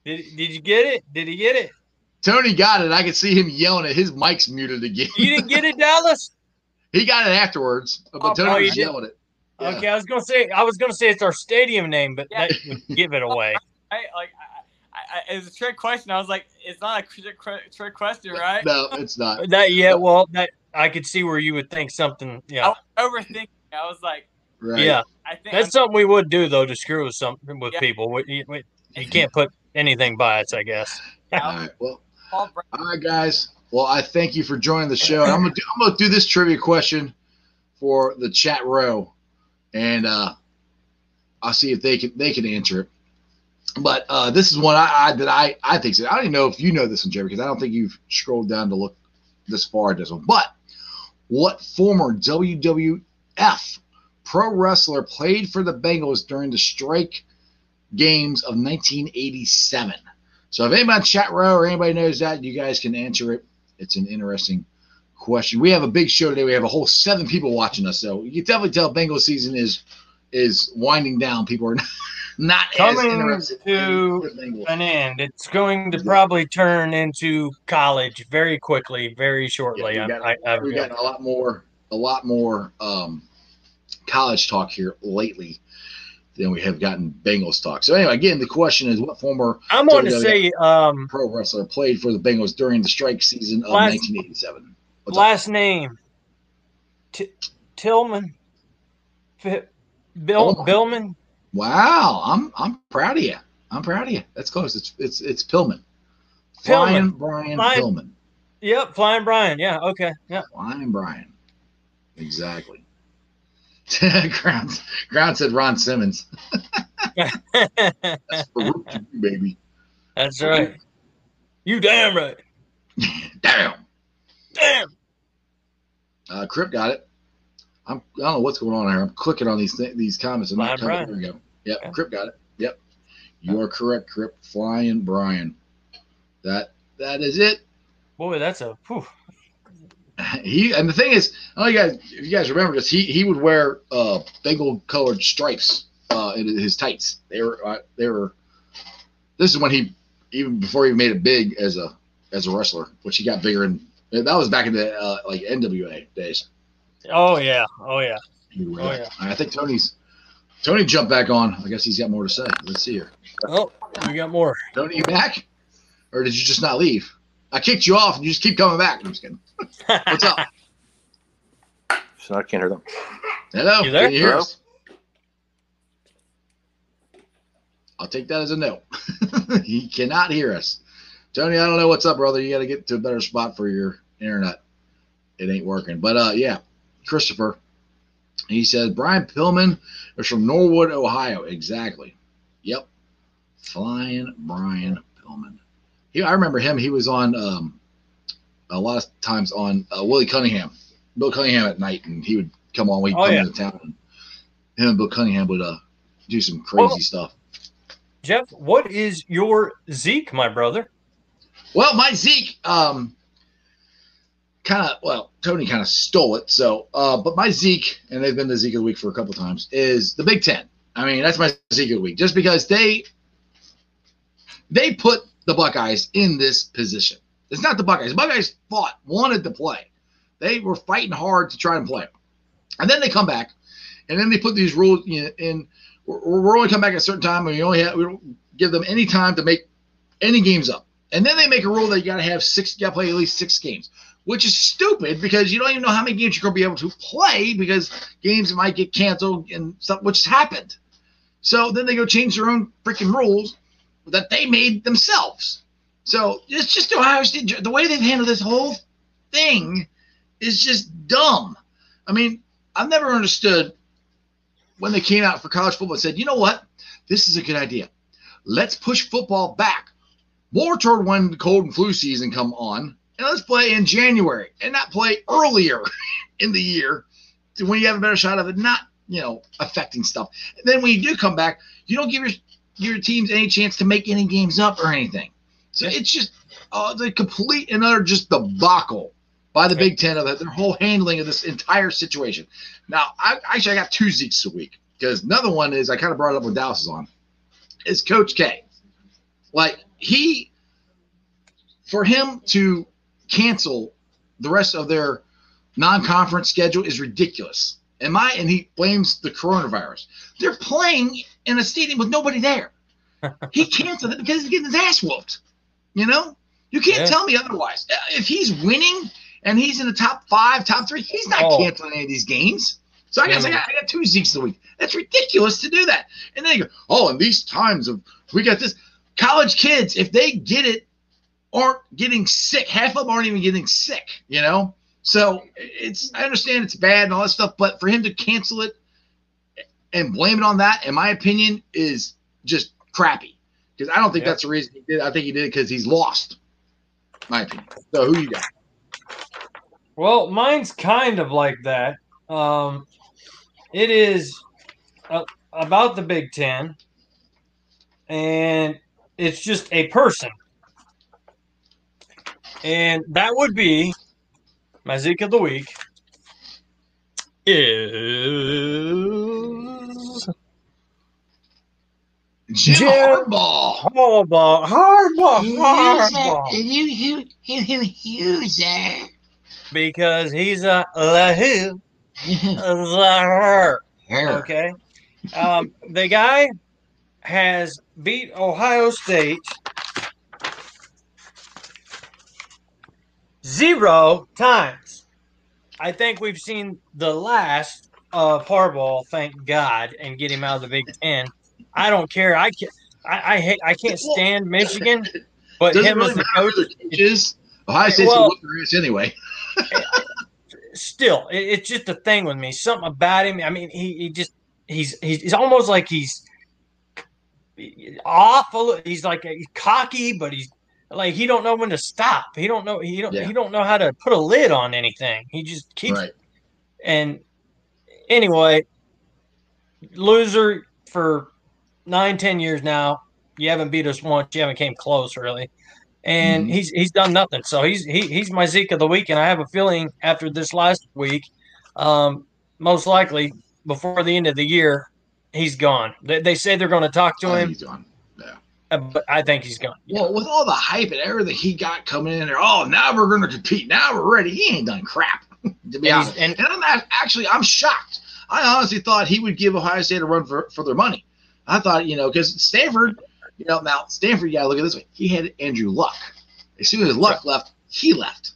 S2: Did, did you get it? Did he get it?
S1: Tony got it. I could see him yelling at his mic's muted again.
S2: You didn't get it, Dallas?
S1: he got it afterwards, but
S7: Oh,
S1: Tony
S2: oh,
S1: was yelling it. Yeah.
S2: Okay, I was gonna say I was gonna say it's our stadium name, but
S7: Yeah.
S2: that would give it away.
S7: I like. I, I, it was a trick question. I was like, it's not a trick, trick question, right?
S1: No, it's not.
S2: That yeah, well, that I could see where you would think something.
S7: I
S2: Yeah,
S7: was overthinking. I was like,
S1: Right.
S2: yeah,
S7: I think
S2: that's something we would do though to screw with something with
S7: Yeah.
S2: people. We, you, we- you can't put anything by us, I guess.
S1: All right. Well. All right, guys. Well, I thank you for joining the show. I'm gonna do, I'm gonna do this trivia question for the chat row, and uh, I'll see if they can they can answer it. But uh, this is one I, I that I I think so. I don't even know if you know this one, Jerry, because I don't think you've scrolled down to look this far at this one. But what former WWF pro wrestler played for the Bengals during the strike games of 1987? So if anybody in chat row or anybody knows that, you guys can answer it. It's an interesting question. We have a big show today. We have a whole seven people watching us, so you can definitely tell Bengals season is is winding down. People are not
S2: Coming to
S1: in the Bengals.
S2: An end. It's going to probably turn into college very quickly, very shortly.
S1: Yeah, we
S2: I,
S1: got-
S2: I,
S1: We've gotten a lot more, a lot more um, college talk here lately than we have gotten Bengals talk. So anyway, again, the question is, what former
S2: I'm going to say um,
S1: pro wrestler played for the Bengals during the strike season of
S2: Last-
S1: 1987? What's up?
S2: last name T- Tillman, Bill. Billman.
S1: Wow, I'm I'm proud of you. I'm proud of you. That's close. It's it's it's Pillman.
S2: Pillman.
S1: Flying Brian
S2: Flying-
S1: Pillman.
S2: Yep, Flying Brian. Yeah, okay. Yeah.
S1: Flying Brian. Exactly. Ground, Ground said Ron Simmons. That's you, baby.
S2: That's right. You damn right.
S1: Damn.
S2: Damn.
S1: Uh, Crip got it. I'm, I don't know what's going on here. I'm clicking on these th- these comments. And not coming. There we go. Yep,
S2: Yeah.
S1: Crip got it. Yep, you are correct, Crip. Flying Brian. That that is it.
S2: Boy, that's a whew.
S1: He and the thing is, I you guys if you guys remember this, he he would wear uh Bengal colored stripes uh in his tights. They were uh, they were. This is when he even before he made it big as a as a wrestler, which he got bigger and that was back in the uh, like NWA days.
S2: Oh yeah. Oh yeah.
S1: He would wear
S2: Oh, yeah.
S1: I think Tony's Tony jumped back on. I guess he's got more to say. Let's see here.
S2: Oh, we got more.
S1: Tony, you back, or did you just not leave? I kicked you off and you just keep coming back. I'm just kidding. What's up?
S3: So I can't hear them.
S1: Hello.
S2: You there?
S1: Can you hear
S3: Hello?
S1: us? I'll take that as a no. he cannot hear us. Tony, I don't know what's up, brother. You got to get to a better spot for your internet. It ain't working. But uh, yeah, Christopher. He said Brian Pillman is from Norwood, Ohio. Exactly. Yep. Flying Brian Pillman. He, I remember him. He was on um, a lot of times on uh, Willie Cunningham, Bill Cunningham at night, and he would come on. We'd
S2: Oh,
S1: come
S2: yeah.
S1: into town. And him and Bill Cunningham would uh, do some crazy
S2: Well-
S1: stuff.
S2: Jeff, what is your Zeke, my brother?
S1: Well, my Zeke, um, kind of, well, Tony kind of stole it. So, uh, but my Zeke, and they've been the Zeke of the week for a couple times, is the Big Ten. I mean, that's my Zeke of the week, just because they they put the Buckeyes in this position. It's not the Buckeyes. The Buckeyes fought, wanted to play. They were fighting hard to try and play. And then they come back, and then they put these rules in. in we're, we're only come back at a certain time, and we only have we don't give them any time to make any games up. And then they make a rule that you got to have six, you got to play at least six games, which is stupid because you don't even know how many games you're going to be able to play because games might get canceled and stuff, which has happened. So then they go change their own freaking rules that they made themselves. So it's just Ohio State. The way they've handled this whole thing is just dumb. I mean, I've never understood when they came out for college football and said, you know what? This is a good idea. Let's push football back more toward when the cold and flu season come on, and let's play in January and not play earlier in the year when you have a better shot of it not, you know, affecting stuff. And then when you do come back, you don't give your your teams any chance to make any games up or anything. So it's just uh, the complete and utter just debacle by the Big Ten of their whole handling of this entire situation. Now, I actually I got two Zekes a week because another one is I kind of brought it up when Dallas is on. Is Coach K. Like he, for him to cancel the rest of their non-conference schedule is ridiculous. And my and he blames the coronavirus. They're playing in a stadium with nobody there. he canceled it because he's getting his ass whooped. You know, you can't
S2: Yeah.
S1: tell me otherwise. If he's winning and he's in the top five, top three, he's not
S2: Oh.
S1: canceling any of these games. So I guess I got, I got two Zekes a week. That's ridiculous to do that. And then you go, oh, in these times of we got this college kids, if they get it, aren't getting sick. Half of them aren't even getting sick. You know, so it's I understand it's bad and all that stuff, but for him to cancel it and blame it on that, in my opinion, is just crappy. Because I don't think
S2: Yeah.
S1: that's the reason he did. I think he did it because he's lost. My opinion. So who you got?
S2: Well, mine's kind of like that. Um, it is uh, about the Big Ten, and it's just a person. And that would be my Zeke of the week is
S1: Jim,
S2: Jim
S1: Harbaugh.
S2: Harbaugh. Harbaugh.
S1: Who, who, who, who's that?
S2: Because he's a the who, the her. Okay. Um, the guy has beat Ohio State zero times. I think we've seen the last of Harbaugh, thank God, and get him out of the Big Ten. I don't care. I can't. I, I hate. I can't stand Michigan, but
S1: Doesn't
S2: him
S1: really
S2: as the coach.
S1: is. Ohio State's
S2: Well-
S1: gonna their ass anyway.
S2: still, it, it's just a thing with me. Something about him. I mean, he, he just he's he's, he's almost like he's awful. He's like he's cocky, but he's like he don't know when to stop. He don't know he don't
S1: Yeah.
S2: he don't know how to put a lid on anything. He just keeps
S1: Right.
S2: and anyway, loser for nine ten years now. You haven't beat us once. You haven't came close really. And
S1: Mhm.
S2: he's he's done nothing. So he's he, he's my Zeke of the week, and I have a feeling after this last week, um, most likely before the end of the year, he's gone. They, they say they're going to talk to
S1: think
S2: him,
S1: he's gone.
S2: Uh, but I think he's gone.
S1: Well, with all the hype and everything he got coming in there, oh, now we're going to compete. Now we're ready. He ain't done crap, to be
S2: And
S1: honest.
S2: and-
S1: And, I'm actually, I'm shocked. I honestly thought he would give Ohio State a run for, for their money. I thought, you know, because Stanford, you know, now Stanford, you got to look at this way. He had Andrew Luck. As soon as Luck left, he left.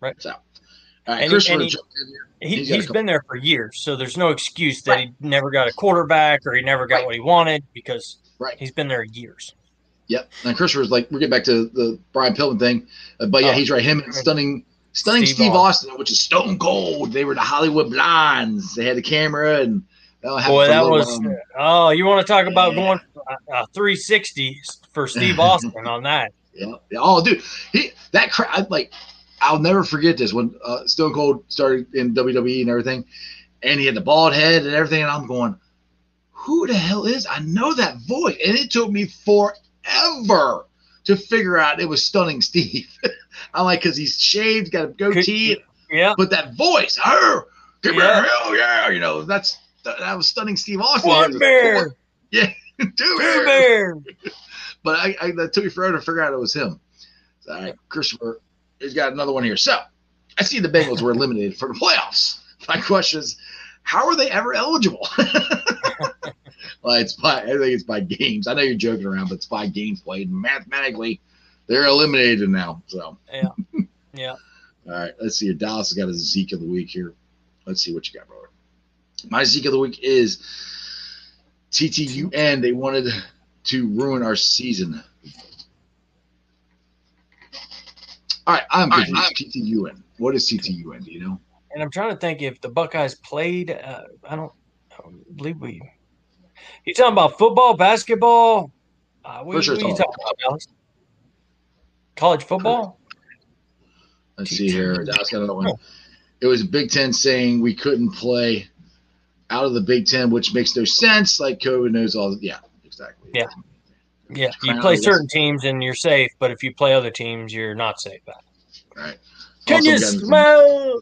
S2: Right.
S1: So, all right,
S2: And he-
S1: Christopher
S2: he-
S1: jumped in here.
S2: He,
S1: He's
S2: he's been there for years, so there's no excuse that he never got a quarterback or he never got
S1: Right.
S2: what he wanted because
S1: Right.
S2: he's been there years.
S1: Yep. And Christopher's like, we're getting back to the Brian Pillman thing. Uh, but yeah,
S2: Oh.
S1: he's right. Him and stunning, stunning
S2: Steve
S1: Steve, Austin. which is stone cold. They were the Hollywood blondes. They had the camera and that was
S2: Boy, that
S1: little,
S2: was
S1: um,
S2: oh, you want to talk about
S1: yeah.
S2: going a, a 360 for Steve Austin on that?
S1: yeah. yeah. Oh, dude, he that crowd like I'll never forget this when uh, Stone Cold started in WWE and everything, and he had the bald head and everything, and I'm going, who the hell is? I know that voice, and it took me forever to figure out it was Stunning Steve. I'm like, because he's shaved, got a goatee,
S2: Yeah.
S1: but that voice, oh, give me
S2: Yeah.
S1: hell yeah, you know, that's that, was Stunning Steve Austin.
S2: One bear.
S1: two
S2: Two
S1: bears.
S2: bear.
S1: But I, I that took me forever to figure out it was him. So, all right, Christopher has got another one here. So I see the Bengals were eliminated for the playoffs. My question is, how are they ever eligible? Well, it's by I think it's by games. I know you're joking around, but it's by games played. Mathematically, they're eliminated now. So
S2: Yeah. Yeah.
S1: all right, let's see. here. Dallas has got a Zeke of the week here. Let's see what you got, brother. My Zeke of the week is TTUN. They wanted to ruin our season. All right, I'm
S2: All right,
S1: confused. TTUN. What is TTUN? Do you know?
S2: And I'm trying to think if the Buckeyes played. Uh, I don't, I don't believe we. You talking about football, basketball? Uh, what,
S1: sure
S2: what you
S1: talking
S2: about, Alex? College football?
S1: Let's see here. Dallas got another one. It was Big Ten saying we couldn't play out of the Big Ten, which makes no sense. Like COVID knows all. Yeah, exactly.
S2: Yeah. Yeah, you play certain teams and you're safe, but if you play other teams, you're not safe.
S1: Right.
S2: Can
S1: Also
S2: you smell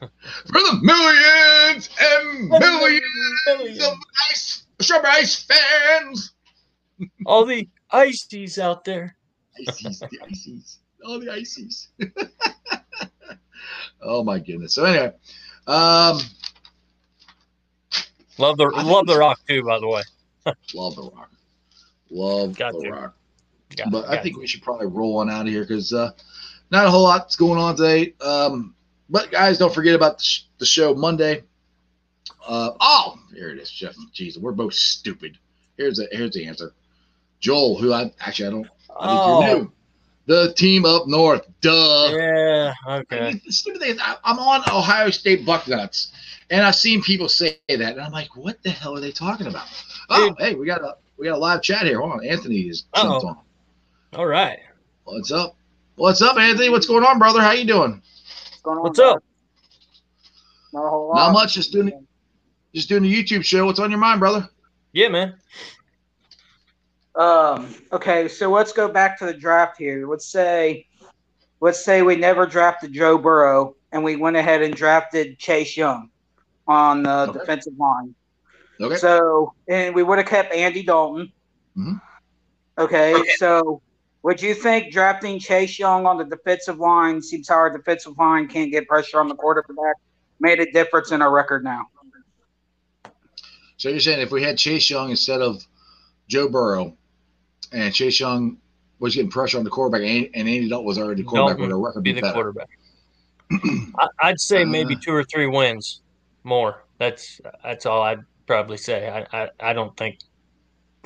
S1: for the millions and millions of ice, strawberry ice fans?
S2: all the ices out there?
S1: Ices, the ices, all the ices. oh my goodness. So anyway, um,
S2: Love the
S1: I
S2: love the rock too, by the way.
S1: love the rock, love
S2: Got
S1: the
S2: to.
S1: rock.
S2: Got-
S1: but I think we should probably roll on out of here because uh, not a whole lot's going on today. Um, but guys, don't forget about the, sh- the show Monday. Uh, oh, here it is, Jeff. Jeez, we're both stupid. Here's the here's the answer. Joel, who I actually I don't I think
S2: Oh,
S1: you're new. The team up north. Duh.
S2: yeah.
S1: I
S2: Okay.
S1: mean, the stupid thing is, I, I'm on Ohio State Bucknuts, and I've seen people say that, and I'm like, what the hell are they talking about? Oh,
S2: Dude.
S1: hey, we got a we got a live chat here. Hold on, Anthony is on.
S2: All right.
S1: What's up? What's up, Anthony? What's going on, brother? How you doing?
S8: What's going on?
S2: What's up?
S8: Not a whole lot.
S1: Not much. Just doing just doing the YouTube show. What's on your mind, brother?
S2: Yeah, man.
S8: Um. Okay, so let's go back to the draft here. Let's say, let's say we never drafted Joe Burrow, and we went ahead and drafted Chase Young on the
S1: Okay.
S8: defensive line.
S1: Okay.
S8: So, and we would have kept Andy Dalton.
S1: Mhm.
S8: Okay, so would you think drafting Chase Young on the defensive line, seems how our defensive line can't get pressure on the quarterback, made a difference in our record now?
S1: So you're saying if we had Chase Young instead of Joe Burrow, and Chase Young was getting pressure on the quarterback, and, and Andy Dalton was already the quarterback,
S2: Dalton
S1: would our record
S2: Be
S1: be
S2: the
S1: better?
S2: quarterback. I'd say maybe
S1: Uh.
S2: two or three wins more. That's that's all I'd probably say. I, I, I don't think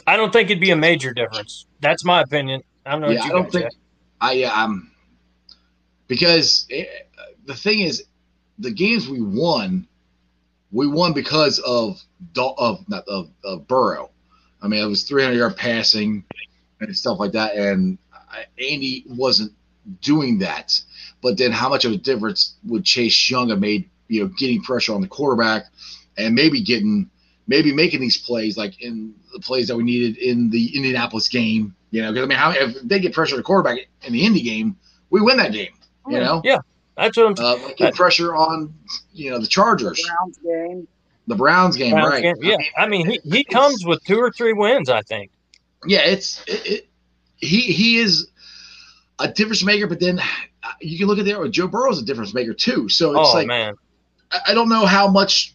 S2: I don't think it'd be a major difference. That's my opinion. I don't know
S1: Yeah, I don't think
S2: say.
S1: I yeah, I'm because it, the thing is, the games we won, we won because of of not of, of Burrow. I mean, it was 300 yard passing and stuff like that, and Andy wasn't doing that. But then, how much of a difference would Chase Young have made? You know, getting pressure on the quarterback and maybe getting maybe making these plays like in the plays that we needed in the Indianapolis game. You know, because I mean, how if they get pressure on the quarterback in the Indy game, we win that game. You know,
S2: Yeah, that's what I'm
S1: uh, like get pressure on you know the Chargers, The
S8: Browns game.
S1: the Browns game,
S2: Browns
S1: right?
S2: game. Yeah, I mean he, he comes with two or three wins. I think.
S1: yeah, it's it, it, he he is a difference maker, but then uh, you can look at there. Joe Burrow's a difference maker too. So it's
S2: oh
S1: like
S2: man,
S1: I, I don't know how much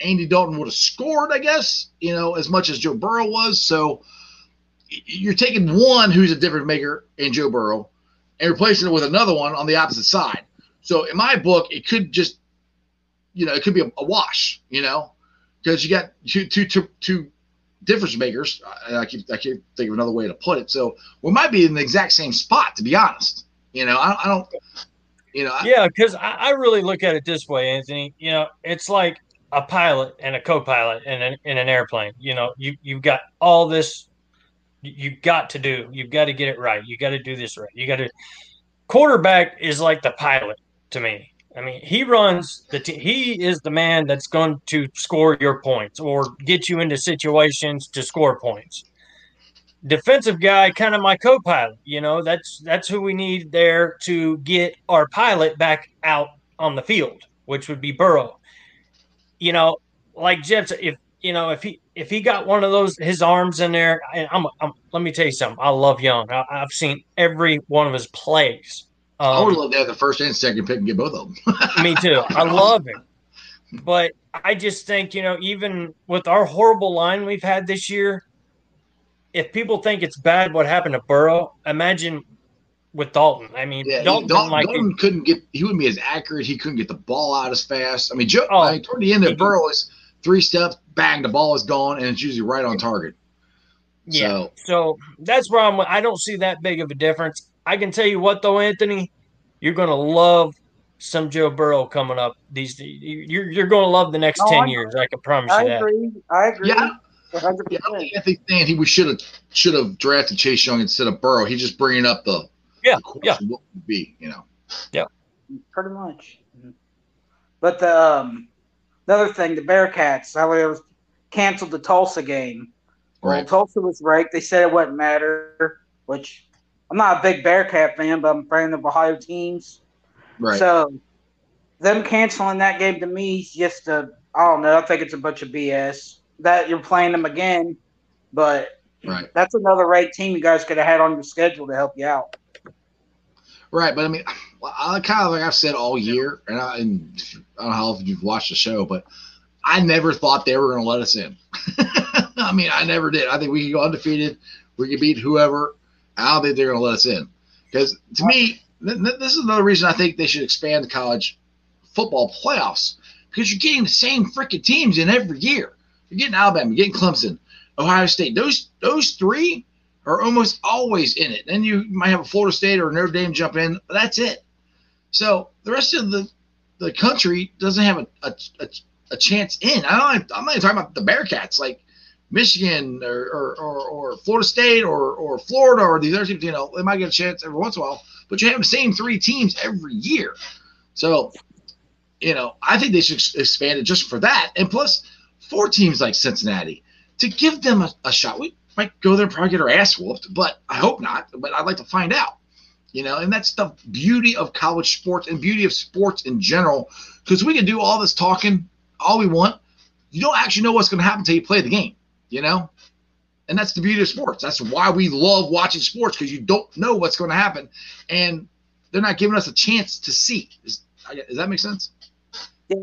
S1: Andy Dalton would have scored. I guess you know as much as Joe Burrow was. So you're taking one who's a difference maker in Joe Burrow and replacing it with another one on the opposite side. So in my book, it could just you know it could be a, a wash. You know because you got two two two two difference makers. I, I I can't think of another way to put it. So we might be in the exact same spot, to be honest. You know, I, I don't. You know, I,
S2: yeah, because I, I really look at it this way, Anthony. You know, it's like a pilot and a co-pilot in an in an airplane. You know, you you've got all this. You- You've got to do. You've got to get it right. You got to do this right. You got to. Quarterback is like the pilot to me. I mean, he runs the t- he is the man that's going to score your points or get you into situations to score points. Defensive guy, kind of my co-pilot. You know, that's that's who we need there to get our pilot back out on the field, which would be Burrow. You know, like Jeff if you know if he if he got one of those his arms in there, and I'm, I'm let me tell you something. I love Young. I, I've seen every one of his plays.
S1: I would
S2: Um,
S1: love to have the first and second pick and get both of them.
S2: me too. I love him. But I just think, you know, even with our horrible line we've had this year, if people think it's bad what happened to Burrow, imagine with Dalton. I mean,
S1: Yeah,
S2: Dalton,
S1: Dalton,
S2: like
S1: Dalton couldn't get. He wouldn't be as accurate. He couldn't get the ball out as fast. I mean, Joe.
S2: Oh.
S1: I mean, toward the end of Burrow is three steps, bang, the ball is gone, and it's usually right on target.
S2: yeah.
S1: So
S2: So that's where I'm. I don't see that big of a difference. I can tell you what though, Anthony, you're going to love some Joe Burrow coming up. These you're you're going to love the next
S8: No,
S2: ten
S8: I-
S2: years. I can promise
S8: I
S2: you that.
S8: I agree. I agree.
S1: Yeah.
S8: 100%.
S1: yeah, I don't think Anthony saying he should have should have drafted Chase Young instead of Burrow. He's just bringing up the
S2: Yeah,
S1: the question,
S2: yeah.
S1: what would be you know.
S8: Yeah pretty much. But the um, another thing, the Bearcats, how they was canceled the Tulsa game. Well, Tulsa was ranked. They said it wouldn't matter, which I'm not a big Bearcat fan, but I'm a fan of Ohio teams.
S1: Right.
S8: So them canceling that game to me is just a I don't know. I think it's a bunch of BS that you're playing them again, but
S1: right.
S8: that's another ranked team you guys could have had on your schedule to help you out.
S1: Right, but I mean, I kind of like I've said all year, and I, and I don't know how often you've watched the show, but I never thought they were going to let us in. I mean, I never did. I think we could go undefeated, we could beat whoever. I don't think they're going to let us in because to me, th- th- this is another reason I think they should expand the college football playoffs because you're getting the same freaking teams in every year. You're getting Alabama, you're getting Clemson, Ohio State. Those those three are almost always in it. Then you might have a Florida State or Notre Dame jump in. That's it. So the rest of the the country doesn't have a a, a, a chance in. I don't. I'm not even talking about the Bearcats like Michigan or or, or, or Florida State or or Florida or these other teams. You know, they might get a chance every once in a while, but you have the same three teams every year. So you know, I think they should expand it just for that. And plus, four teams like Cincinnati to give them a, a shot. We might go there and probably get our ass whooped, but I hope not. But I'd like to find out. You know, and that's the beauty of college sports and beauty of sports in general. Because we can do all this talking all we want. You don't actually know what's going to happen until you play the game. You know, and that's the beauty of sports. That's why we love watching sports because you don't know what's going to happen, and they're not giving us a chance to see. Does, does that make sense? Yeah.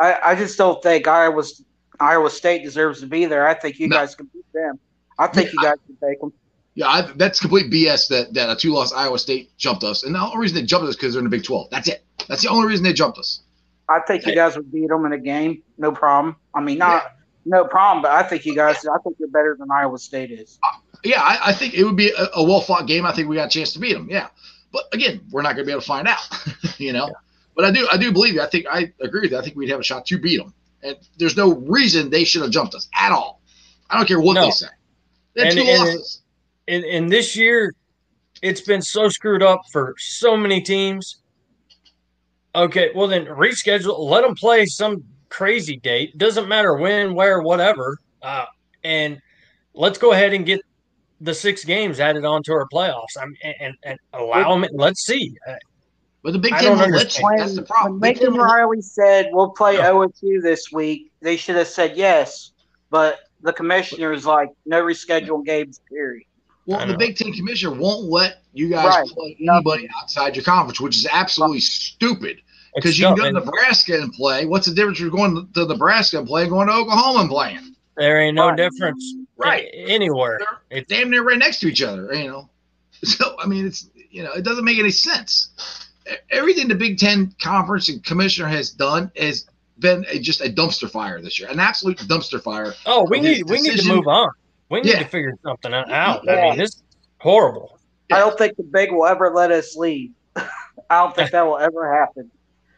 S8: I, I just don't think Iowa Iowa State deserves to be there. I think you
S1: No.
S8: guys can beat them. I think
S1: Yeah,
S8: you guys can take them.
S1: Yeah, I, that's complete BS that, that a two loss Iowa State jumped us. And the only reason they jumped us is because they're in the Big 12. That's it. That's the only reason they jumped us.
S8: I think you guys would beat them in a game, no problem. I mean, not no problem, but I think you guys. I think you're better than Iowa State is.
S1: Yeah, I, I think it would be a, a well fought game. I think we got a chance to beat them. Yeah. But again, we're not going to be able to find out, you know? But I do I do believe you. I think I agree with you. I think we'd have a shot to beat them. And there's no reason they should have jumped us at all. I don't care what
S2: No.
S1: they say. They had
S2: And-
S1: two
S2: and-
S1: losses.
S2: And, and this year it's been so screwed up for so many teams. Okay, well then reschedule. Let them play some crazy date. Doesn't matter when, where, whatever. Uh, and let's go ahead and get the six games added onto our playoffs. I mean, and, and, and allow them. Let's see. Uh,
S1: But the Big
S2: I
S1: Ten
S2: don't
S1: won't let you. That's the problem.
S8: when
S1: Big Ten
S8: Lincoln Riley said we'll play
S2: Yeah.
S8: OSU this week, they should have said yes. But the commissioner is like, no rescheduled games. Period.
S1: Well, the. Big Ten commissioner won't let you guys
S8: Right.
S1: play anybody outside your conference, which is absolutely stupid. Because you can go to Nebraska and play. What's the difference between going to Nebraska and playing, going to Oklahoma and playing?
S2: there ain't no
S8: Right.
S2: difference
S1: Right.
S2: anywhere.
S1: They're damn near right next to each other, you know. So I mean, it's you know, it doesn't make any sense. Everything the Big Ten conference and commissioner has done has been a, just a dumpster fire this year, an absolute dumpster fire.
S2: Oh, we
S1: of his
S2: need we need to move on. We need
S1: Yeah.
S2: to figure something out. I mean, this is horrible.
S8: I don't think the big will ever let us leave. I don't think that will ever happen.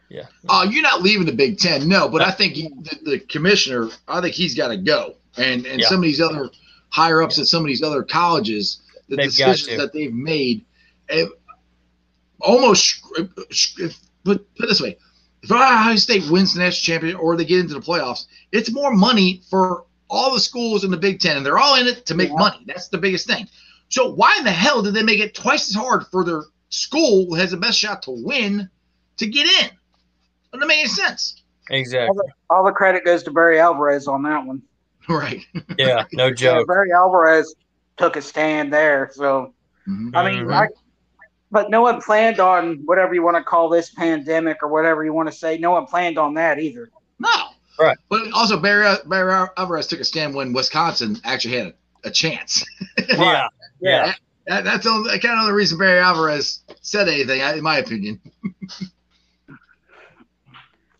S8: Yeah.
S1: Oh, you're not leaving the Big Ten, no. But I think he, the, the commissioner, I think he's got to go, and and
S2: Yeah.
S1: some of these other higher ups at some of these other colleges, the
S2: They've
S1: decisions that they've made, eh, almost. But put it this way, if Ohio State wins the national championship or they get into the playoffs, it's more money for all the schools in the Big Ten, and they're all in it to make
S8: Yeah.
S1: money. That's the biggest thing. So why in the hell did they make it twice as hard for their school who has the best shot to win to get in? Doesn't make any sense.
S2: Exactly.
S8: All the credit goes to Barry Alvarez on that one.
S1: Right.
S2: Yeah, no
S8: Yeah,
S2: joke.
S8: Barry Alvarez took a stand there. So
S1: Mhm.
S8: I mean,
S2: Mhm.
S8: I, but no one planned on whatever you want to call this pandemic or whatever you want to say. No one planned on that either.
S1: No.
S2: Right.
S1: But also Barry, Barry Alvarez took a stand when Wisconsin actually had a, a chance.
S2: Yeah. Yeah.
S1: That, that's the only, kind of the reason Barry Alvarez said anything, in my opinion.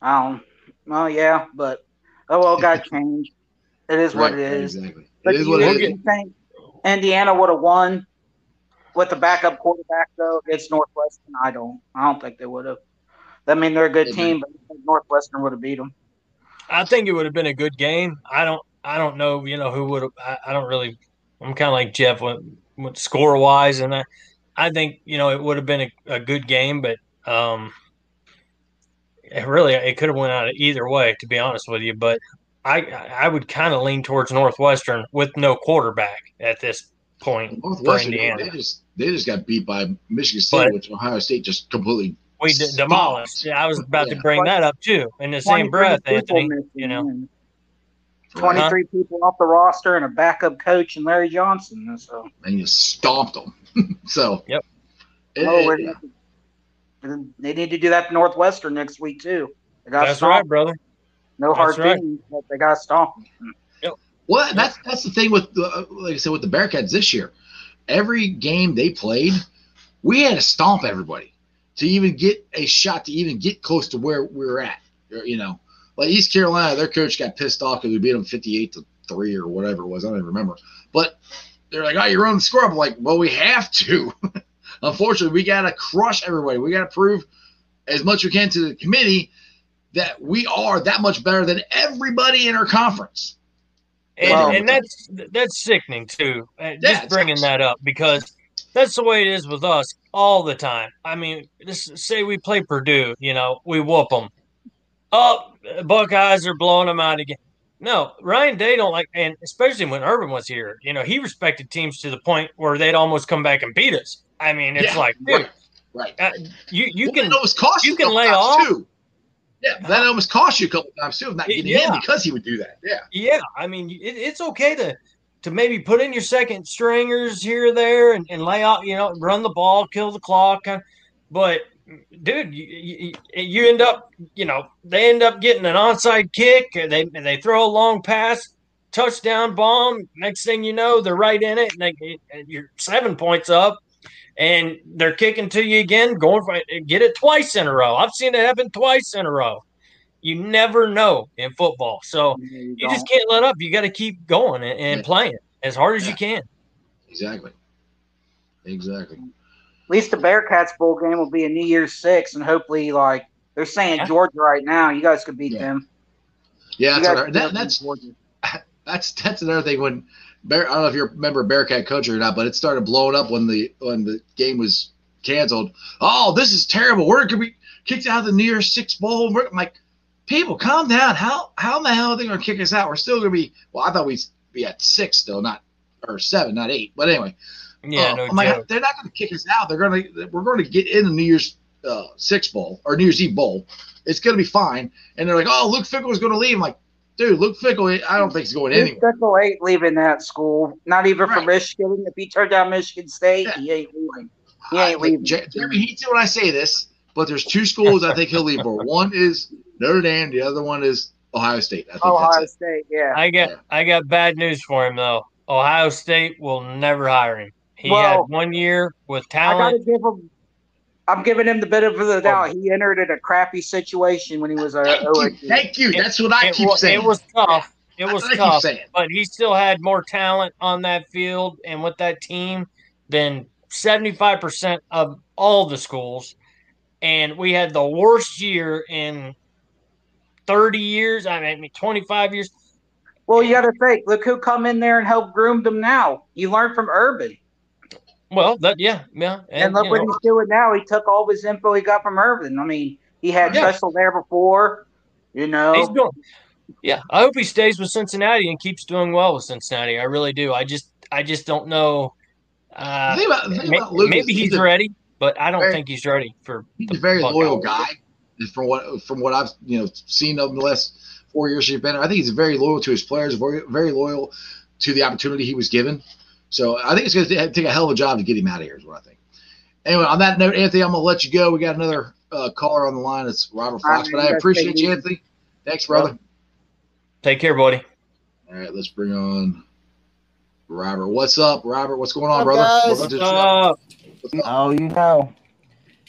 S8: Um, well, yeah, but oh well, got changed. It is what
S1: Right,
S8: it is.
S1: Exactly.
S8: But
S1: it is
S8: do
S1: what
S8: you,
S1: it
S8: do
S1: is.
S8: think Indiana would have won with the backup quarterback though against Northwestern? I don't. I don't think they would have. I mean, they're a good team, but Northwestern would have beat them.
S2: I think it would have been a good game. I don't. I don't know. You know who would have. I, I don't really. I'm kind of like Jeff with, with score wise, and I, I think you know it would have been a, a good game, but um, it really it could have went out either way. To be honest with you, but I I would kind of lean towards Northwestern with no quarterback at this point for
S1: Northwestern,
S2: Indiana.
S1: they just they just got beat by Michigan State,
S2: But-
S1: which Ohio State just completely.
S2: We d- demolished. Yeah, I was about to bring that up too. In the same breath, Anthony. You know.
S8: and 23 people off the roster and a backup coach and Larry Johnson. So,
S1: and you stomped them. so
S2: Yep.
S1: it-
S8: oh,
S1: it-
S8: we're- they need to do that to Northwestern next week too. They got
S2: That's
S8: stomped.
S2: right, brother.
S8: No hard
S2: right.
S8: feelings, but they got stomped.
S1: well, that's that's the thing with uh, like I said with the Bearcats this year. Every game they played, we had to stomp everybody to even get a shot to even get close to where we're at. You know, like East Carolina, their coach got pissed off because we beat them fifty-eight to three or whatever it was. I don't even remember. But they're like, "Oh, you're on the score." I'm like, "Well, we have to." Unfortunately, we got to crush everybody. We got to prove as much as we can to the committee that we are that much better than everybody in our conference.
S2: And,
S8: Wow.
S2: and that's that's sickening too. Uh,
S1: Yeah,
S2: just bringing that up because that's the way it is with us all the time. I mean, just say we play Purdue, you know, we whoop them. Oh, Buckeyes are blowing them out again. No, Ryan Day don't like, and especially when Urban was here, you know, he respected teams to the point where they'd almost come back and beat us. I mean, it's
S1: Yeah,
S2: like, dude,
S1: right, right.
S2: uh, you you
S1: Well,
S2: can
S1: almost cost
S2: you
S1: you
S2: can lay off.
S1: too. Yeah, that almost cost you a couple times too of not getting
S2: Yeah.
S1: in because he would do that. Yeah,
S2: Yeah, I mean, it, it's okay to to maybe put in your second stringers here or there and, and lay out, you know, run the ball, kill the clock. But dude, you, you, you end up, you know, they end up getting an onside kick. and They they throw a long pass, touchdown bomb. Next thing you know, they're right in it, and they, you're seven points up. And they're kicking to you again, going for it, get it twice in a row. I've seen it happen twice in a row. You never know in football. So
S8: You
S2: you just can't let up. You got to keep going and, and
S1: Yeah.
S2: playing as hard as you can.
S1: exactly, exactly.
S8: At least the Bearcats bowl game will be a New Year's Six, and hopefully, like they're saying,
S2: Yeah.
S8: Georgia right now, you guys could beat
S1: Yeah.
S8: them.
S1: Yeah, that's
S8: guys
S1: what I,
S8: could
S1: that, that's
S8: Georgia.
S1: that's that's another thing when Bear, I don't know if you remember Bearcat coach or not, but it started blowing up when the when the game was canceled. Oh, this is terrible. We're gonna be kicked out of the New Year's Six bowl. We're, I'm like, people, calm down. How how in the hell are they gonna kick us out? We're still gonna be. Well, I thought we'd be at six still, not or seven, not eight. But anyway,
S2: Yeah,
S1: Oh,
S2: no
S1: I'm like, they're not going to kick us out. They're going to we're going to get in the New Year's uh, Six bowl or New Year's Eve bowl. It's going to be fine. And they're like, oh, Luke Fickell is going to leave. I'm like, dude, Luke Fickell, I don't think he's going
S8: Luke
S1: anywhere.
S8: Fickell ain't leaving that school. Not even for Michigan. If he turned down Michigan State,
S1: Yeah.
S8: he ain't leaving. He
S1: I-
S8: ain't leaving.
S1: Jer- Jeremy hates when I say this, but there's two schools I think he'll leave for. One is Notre Dame. The other one is Ohio State. I think
S8: Ohio
S1: that's it.
S8: State, yeah.
S2: I got
S1: Yeah.
S2: I got bad news for him though. Ohio State will never hire him. He
S8: Well,
S2: had one year with talent.
S8: I gotta give him. I'm giving him the benefit of the doubt. Oh. He entered in a crappy situation when he was a
S1: Thank you. Thank you. That's what I
S2: It,
S1: keep
S2: wa-
S1: saying.
S2: it was tough. It was
S1: what I keep
S2: tough,
S1: saying.
S2: but he still had more talent on that field and with that team than 75% of all the schools. And we had the worst year in 30 years. I mean, 25 years.
S8: Well, you got to think. Look who come in there and helped groom them now. You learned from Urban,
S2: Well, that yeah, yeah,
S8: and, look what
S2: know,
S8: he's doing now. He took all his info he got from Urban. I mean, He had
S2: Yeah.
S8: Tressel there before. You know,
S2: He's doing. Yeah, I hope he stays with Cincinnati and keeps doing well with Cincinnati. I really do. I just, I just don't know. Uh,
S1: thing about, the thing about
S2: maybe he's
S1: a,
S2: ready, but I don't
S1: very-
S2: think he's ready for.
S1: he's
S2: the
S1: a very
S2: Buckeyes.
S1: loyal guy. From what from what I've you know seen of the last four years he's been, there. I think he's very loyal to his players, very very loyal to the opportunity he was given. So I think it's going to take a hell of a job to get him out of here. Is what I think. Anyway, on that note, Anthony, I'm going to let you go. We got another uh, caller on the line. It's Robert Fox,
S8: right,
S1: but I appreciate you. Anthony. Thanks, brother.
S2: Take care, buddy.
S1: All right, let's bring on Robert. What's up, Robert? What's going on,
S9: What's
S1: brother?
S9: up, guys?
S1: Welcome to the show.
S2: Uh,
S9: Oh, you know.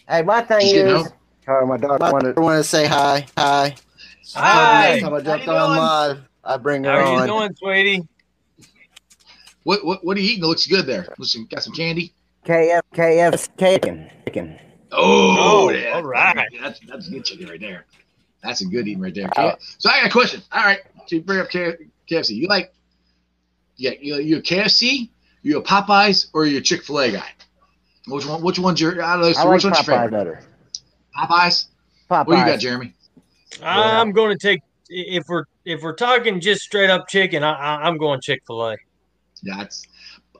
S9: Hey, my thing
S1: Just
S9: is,
S1: home?
S9: Sorry, my dog wanted, wanted to say hi. Hi.
S2: Hi.
S9: Next time I jumped
S1: How you
S9: on
S1: doing?
S9: live, I bring her on.
S2: how are you
S9: on.
S2: doing, sweetie?
S1: What, what what are you eating? It looks good there. Listen, got some candy.
S9: KF, KF, chicken. chicken.
S1: Oh,
S2: Oh,
S1: yeah.
S2: all right.
S1: That's that's good chicken right there. That's a good eating right there. K- So I got a question. All right, to bring up KFC, you like, yeah, you you a KFC, you a Popeyes, or you a Chick Fil A guy? Which one? Which one's your out of those
S9: I like
S1: which one's your
S9: Popeye
S1: favorite?
S9: better.
S1: Popeyes.
S9: Popeye.
S1: What do you got, Jeremy?
S2: I'm going to take if we're if we're talking just straight up chicken. I, I, I'm going Chick Fil A.
S1: Yeah, it's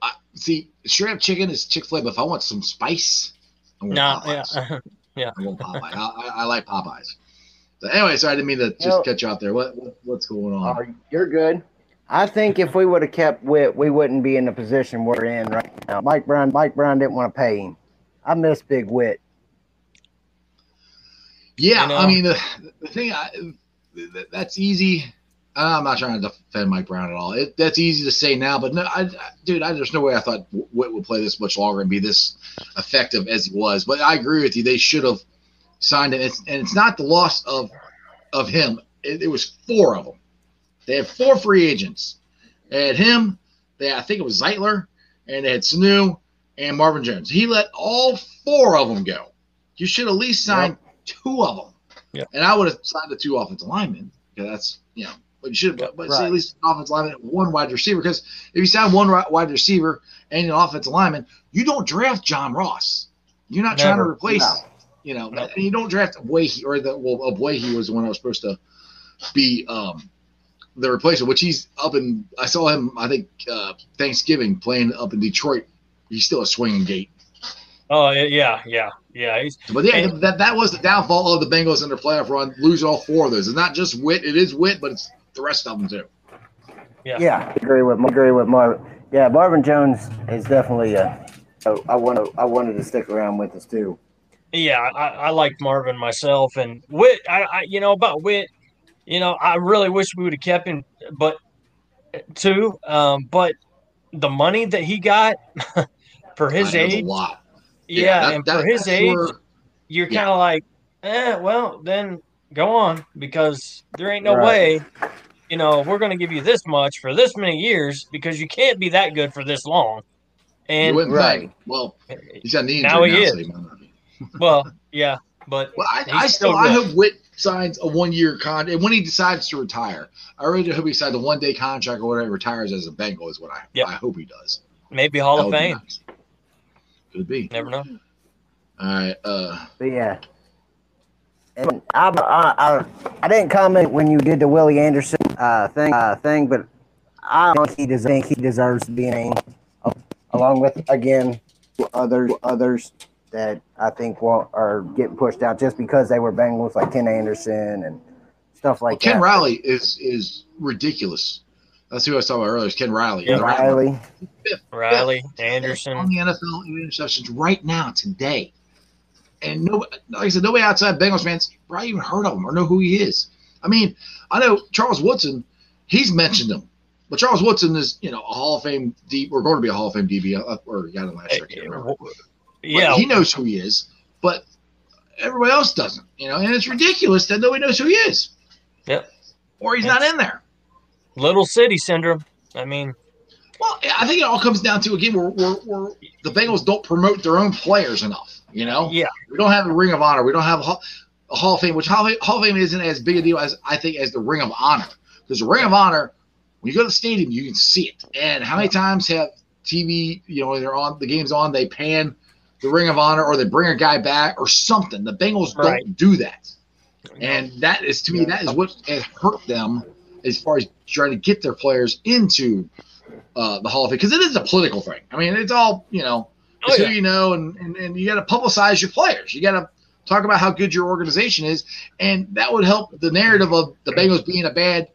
S1: uh, see, straight up chicken is Chick Fil A, but if I want some spice, I want
S2: No,
S1: Popeyes.
S2: yeah,
S1: I want Popeye. I, I, I like Popeyes. So anyway, sorry, I didn't mean to just
S9: You know-
S1: cut you out there. What, what what's going on?
S9: Oh, you're good. I think if we would have kept Whit, we wouldn't be in the position we're in right now. Mike Brown, Mike Brown didn't want to pay him. I miss Big Whit.
S1: Yeah,
S2: You know?
S1: I mean the, the thing I, th- that's easy. I'm not trying to defend Mike Brown at all. It, that's easy to say now, but no, I, I- dude, I, there's no way I thought Whit would play this much longer and be this effective as he was. But I agree with you; they should have signed him. It's, and it's not the loss of of him. It, it was four of them. They had four free agents. They had him. They I think it was Zeitler, and they had Sanu and Marvin Jones. He let all four of them go. You should at least sign two of them.
S2: Yep.
S1: And I would have signed the two offensive linemen because that's you know. But you should, but, but
S9: Right.
S1: at least an offensive lineman, one wide receiver. Because if you sign one wide receiver and an offensive lineman, you don't draft John Ross. You're not trying to replace,
S9: No.
S1: you know,
S2: No.
S1: and you don't draft Ogbuehi or the well, Ogbuehi was the one I was supposed to be um the replacement, which he's up in. I saw him, I think uh Thanksgiving playing up in Detroit. He's still a swinging gate.
S2: Oh yeah, yeah, yeah. He's
S1: But yeah,
S2: And-
S1: that that was the downfall of the Bengals in their playoff run, losing all four of those. It's not just Whit; it is Whit, but it's the rest of them too.
S2: Yeah.
S9: Yeah, I agree with agree with Marvin. Yeah, Marvin Jones is definitely a. so I want to. I wanted to stick around with us too.
S2: Yeah, I, I like Marvin myself, and Whit. I, I, you know, about Whit. You know, I really wish we would have kept him, but too. Um, but the money that he got for his
S1: I
S2: age,
S1: a lot.
S2: Yeah,
S1: that-
S2: and
S1: that-
S2: for his age,
S1: where-
S2: you're kind of like, eh, well, then go on because there ain't no
S9: Right.
S2: way. You know, we're going to give you this much for this many years because you can't be that good for this long. And
S9: Right.
S1: Well, he's got knee
S2: Now he
S1: now,
S2: is.
S1: so he might not be.
S2: well, yeah, but
S1: Well, I, I still,
S2: still
S1: I hope Whit signs a one year contract. And when he decides to retire, I really hope he signs a one day contract or whatever, he retires as a Bengal, is what I,
S2: Yep.
S1: I hope he does.
S2: maybe Hall
S1: That
S2: of Fame.
S1: nice. Could be.
S2: Never know.
S1: All right. Uh,
S9: But yeah. And I, I, I, I didn't comment when you did the Willie Anderson uh, thing, uh, thing, but I don't think he, des- think he deserves to be named, uh, along with again others others that I think will, are getting pushed out just because they were Bengals, like Ken Anderson and stuff
S1: well,
S9: like
S1: Ken
S9: that.
S1: Riley is is ridiculous. That's who I was talking about earlier. Is Ken Riley.
S2: Yeah,
S1: The
S9: Riley.
S2: Riley,
S1: on
S2: Anderson.
S1: On the NFL in interceptions right now today. And no, like I said, nobody outside Bengals fans probably even heard of him or know who he is. I mean, I know Charles Woodson, he's mentioned him, but Charles Woodson is, you know, a Hall of Fame deep. We're going to be a Hall of Fame DB, uh, or got him last year. I. But
S2: Yeah,
S1: he knows who he is, but everybody else doesn't. You know, and it's ridiculous that nobody knows who he is.
S2: Yep.
S1: Or he's not in there.
S2: Little city syndrome. I mean,
S1: Well, I think it all comes down to again, we're, we're, we're the Bengals don't promote their own players enough. You know,
S2: yeah,
S1: we don't have a Ring of Honor. We don't have a Hall, a Hall of Fame, which Hall of, Hall of Fame isn't as big a deal as I think as the Ring of Honor. Because the Ring of Honor, when you go to the stadium, you can see it. And how many times have TV, you know, they're on the game's on, they pan the Ring of Honor or they bring a guy back or something. The Bengals
S2: Right.
S1: don't do that. And that is to me that is what has hurt them as far as trying to get their players into uh, the Hall of Fame because it is a political thing. I mean, it's all you know,
S2: Oh, yeah.
S1: who you know, and and, and you got to publicize your players. You got to talk about how good your organization is, and that would help the narrative of the Bengals being a bad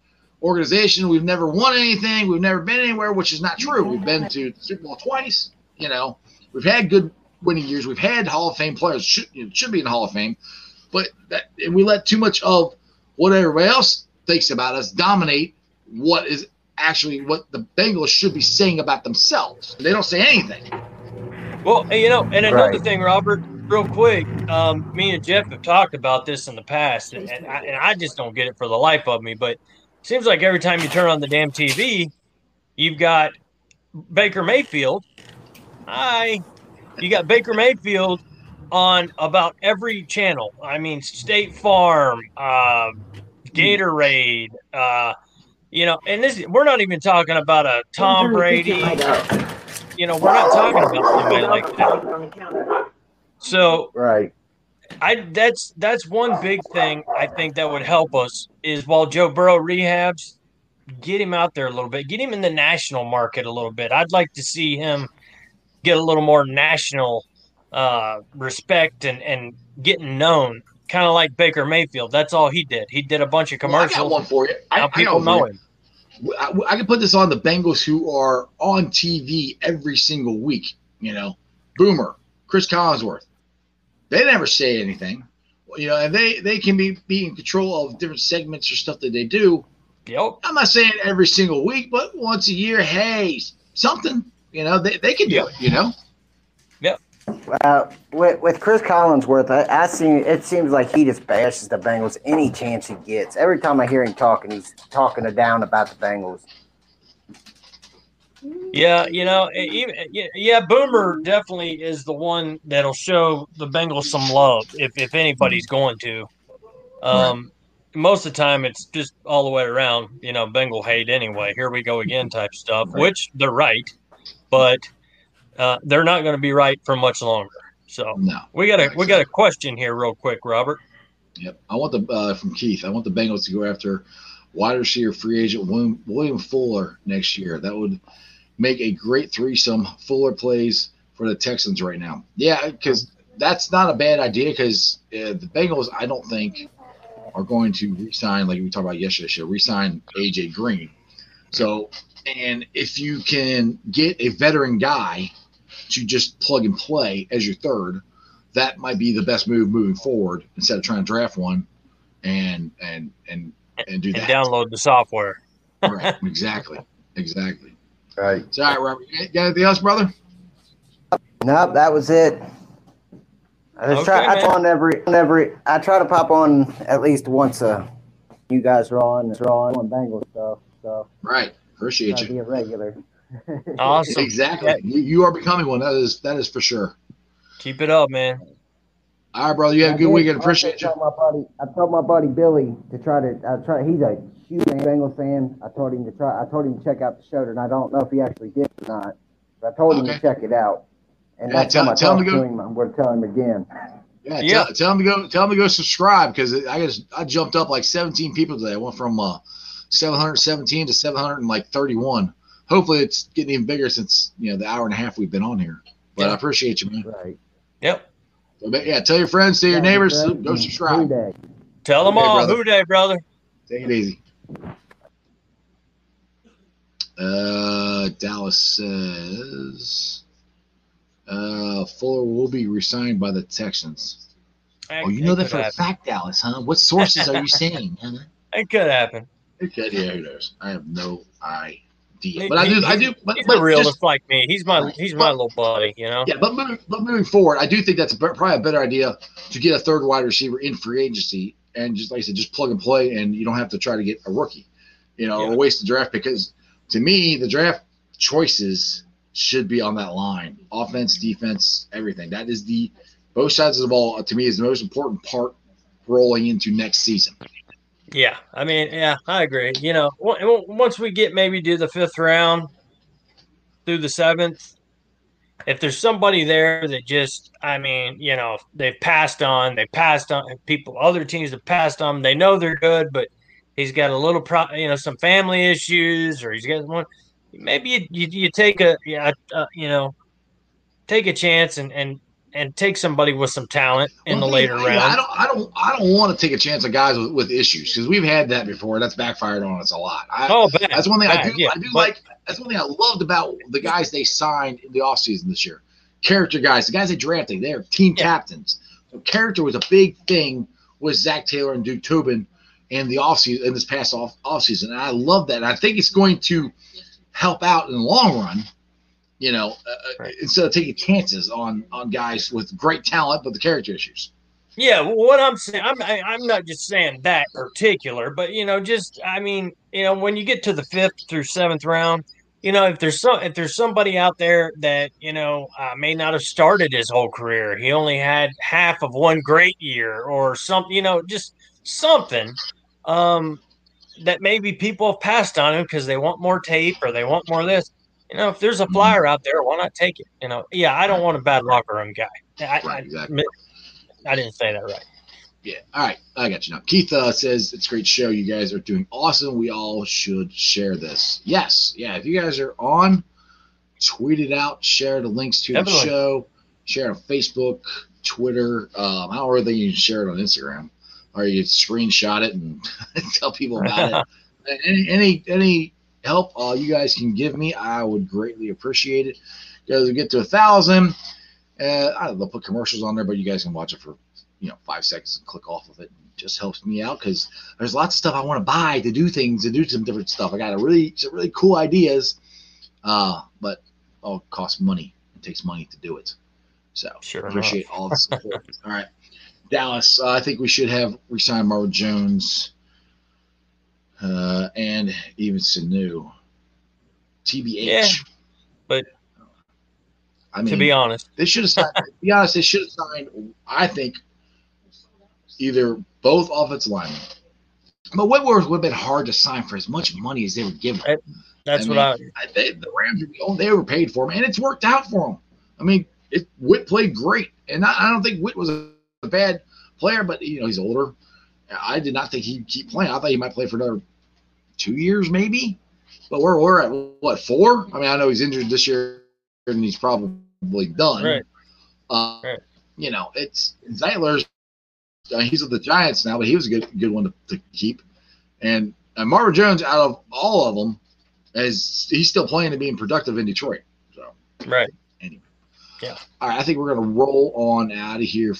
S1: organization. We've never won anything. We've never been anywhere, which is not true. We've been to the Super Bowl twice. You know, we've had good winning years. We've had Hall of Fame players should should be in the Hall of Fame, but that, and we let too much of what everybody else thinks about us dominate what is actually what the Bengals should be saying about themselves. They don't say anything.
S2: Well, and, you know, and another
S9: Right.
S2: thing, Robert, real quick, um, me and Jeff have talked about this in the past, and, and, I, and I just don't get it for the life of me. But it seems like every time you turn on the damn TV, you've got Baker Mayfield. Hi, you got Baker Mayfield on about every channel. I mean, State Farm, uh, Gatorade. Uh, you know, and this we're not even talking about a Tom Brady. You know, we're not talking about somebody like that. So
S9: Right.
S2: I that's that's one big thing I think that would help us is while Joe Burrow rehabs, get him out there a little bit, get him in the national market a little bit. I'd like to see him get a little more national uh, respect and and getting known, kind of like Baker Mayfield. That's all he did. He did a bunch of
S1: Well, I got
S2: commercials.
S1: one for you. I, I
S2: people
S1: got one
S2: know him.
S1: I, I can put this on the Bengals who are on TV every single week. You know, Boomer, Cris Collinsworth. They never say anything. You know, and they they can be be in control of different segments or stuff that they do.
S2: Yep.
S1: I'm not saying every single week, but once a year, hey, something. You know, they, they can do it. You know,
S9: Uh, with, with Cris Collinsworth, I, I see it seems like he just bashes the Bengals any chance he gets. Every time I hear him talking, he's talking down about the Bengals.
S2: Yeah, you know, even yeah, yeah, Boomer definitely is the one that'll show the Bengals some love if if anybody's going to. Um, most of the time, it's just all the way around. You know, Bengal hate anyway. Here we go again, type stuff. Which they're right, but uh, they're not going to be right for much longer. So
S1: no.
S2: we got a we got a question here, real quick, Robert.
S1: Yep. I want the uh, from Keith. I want the Bengals to go after wide receiver free agent William, William Fuller next year. That would make a great threesome. Fuller plays for the Texans right now. Yeah, because that's not a bad idea. Because uh, the Bengals, I don't think, are going to resign like we talked about yesterday. Show resign AJ Green. So, and if you can get a veteran guy to just plug and play as your third, that might be the best move moving forward instead of trying to draft one and and and and do
S2: And
S1: that.
S2: download the software.
S1: right. Exactly. Exactly.
S9: Right.
S1: So, all right, Robert. You got anything else, brother?
S9: Nope, that was it. I just try.
S2: Okay,
S9: I
S2: man.
S9: pop on every on every. I try to pop on at least once a. You guys are on, are on, on Bengal stuff, so
S1: Right. Appreciate
S9: try
S1: you.
S9: be a regular.
S2: Awesome.
S1: Exactly. You, you are becoming one. That is that is for sure.
S2: Keep it up, man.
S1: All right, brother. You have a good
S9: did
S1: weekend.
S9: also
S1: Appreciate you.
S9: My buddy, I told my buddy Billy to try to. I try. He's a huge Bengals fan. I told him to try. I told him to check out the show, and I don't know if he actually did or not. But I told him to check it out. And
S1: Yeah,
S9: next
S1: tell-
S9: time I
S1: tell him
S9: talk
S1: to
S9: to
S1: go-
S9: him, I'm going to tell him again.
S1: Yeah,
S2: Yeah.
S1: Tell, tell him to go. Tell him to go subscribe because I guess I jumped up like 17 people today. I went from uh, 717 to 731. Hopefully, it's getting even bigger since you know the hour and a half we've been on here. But I appreciate you, man.
S9: Right.
S2: Yep.
S1: So, but yeah, tell your friends, tell your
S9: Yeah,
S1: neighbors,
S9: good.
S1: go subscribe.
S9: Every day.
S2: Tell them
S1: Okay,
S2: all.
S1: brother.
S2: Who Dey, brother?
S1: Take it easy. Uh, Dallas says uh, Fuller will be resigned by the Texans. Oh, you know that for a fact, Dallas, huh? What sources are you saying? Huh?
S2: It could happen.
S1: Okay, yeah, who knows? I have no idea. But I do, I do. But,
S2: He's
S1: but
S2: a realist
S1: just-
S2: like me. He's my he's my little buddy. You know.
S1: yeah, but moving, but moving forward, I do think that's probably a better idea to get a third wide receiver in free agency and just like I said, just plug and play, and you don't have to try to get a rookie, you know,
S2: Yeah.
S1: or waste the draft because to me the draft choices should be on that line, offense, defense, everything. That is the both sides of the ball. Uh, to me, is the most important part rolling into next season.
S2: Yeah, I mean, yeah, I agree. You know, once we get maybe to the fifth round through the seventh, if there's somebody there that just, I mean, you know, they've passed on, they passed on people, other teams have passed on. They know they're good, but he's got a little, pro, you know, some family issues, or he's got one. Maybe you you, you take a, uh, you know, take a chance and and and take somebody with some talent in
S1: Well,
S2: the later round.
S1: I don't, I don't, I don't want to take a chance on guys with, with issues because we've had that before. That's backfired on us a lot. I,
S2: oh, bad.
S1: that's one thing I do.
S2: yeah,
S1: I do
S2: but-
S1: like. That's one thing I loved about the guys they signed in the offseason this year. Character guys, the guys they drafted, they're team
S2: Yeah.
S1: captains. So character was a big thing with Zac Taylor and Duke Tobin in the offseason in this past off offseason. And I love that. And I think it's going to help out in the long run. You know, uh,
S2: Right.
S1: instead of taking chances on on guys with great talent but the character issues.
S2: Yeah, well, what I'm saying, I'm I- I'm not just saying that particular, but you know, just I mean, you know, when you get to the fifth through seventh round, you know, if there's some if there's somebody out there that you know uh, may not have started his whole career, he only had half of one great year or something, you know, just something um, that maybe people have passed on him because they want more tape or they want more of this. You know, if there's a flyer out there, why not take it? You know, yeah, I don't want a bad locker room guy. I,
S1: Right,
S2: I,
S1: exactly.
S2: I didn't say that right.
S1: Yeah. All right. I got you now. Keith uh, says it's a great show. You guys are doing awesome. We all should share this. Yes. Yeah. If you guys are on, tweet it out. Share the links to
S2: Definitely.
S1: the show. Share on Facebook, Twitter. Um, I don't really think you can share it on Instagram, or you screenshot it and tell people about it. Any any any help all you guys can give me, I would greatly appreciate it. Because we get to a thousand. Uh, I don't know, they'll put commercials on there, but you guys can watch it for you know five seconds and click off of it. It just helps me out because there's lots of stuff I want to buy to do things to do some different stuff. I got a really some really cool ideas, uh, but all costs money. It takes money to do it. So
S2: Sure
S1: appreciate all the support. all right, Dallas. Uh, I think we should have re-signed Marvin Jones uh, and even Sanu. TBH.
S2: Yeah, but
S1: I mean,
S2: to be honest,
S1: they should have signed. to be honest, they should have signed. I think either both offensive linemen. But Whitworth would have been hard to sign for as much money as they were giving. him.
S2: that's
S1: I
S2: what
S1: mean,
S2: I.
S1: I they, the Rams, oh, they were paid for him, and it's worked out for him. I mean, it, Whit played great, and I, I don't think Whit was a, a bad player, but you know he's older. I did not think he'd keep playing. I thought he might play for another two years, maybe. But we're we're at what four? I mean, I know he's injured this year, and he's probably done.
S2: Right.
S1: Uh,
S2: Right.
S1: You know, it's Zeitler's. Uh, he's with the Giants now, but he was a good good one to, to keep. And uh, Marvin Jones, out of all of them, is he's still playing and being productive in Detroit. So
S2: Right. Anyway. Yeah.
S1: All right, I think we're gonna roll on out of here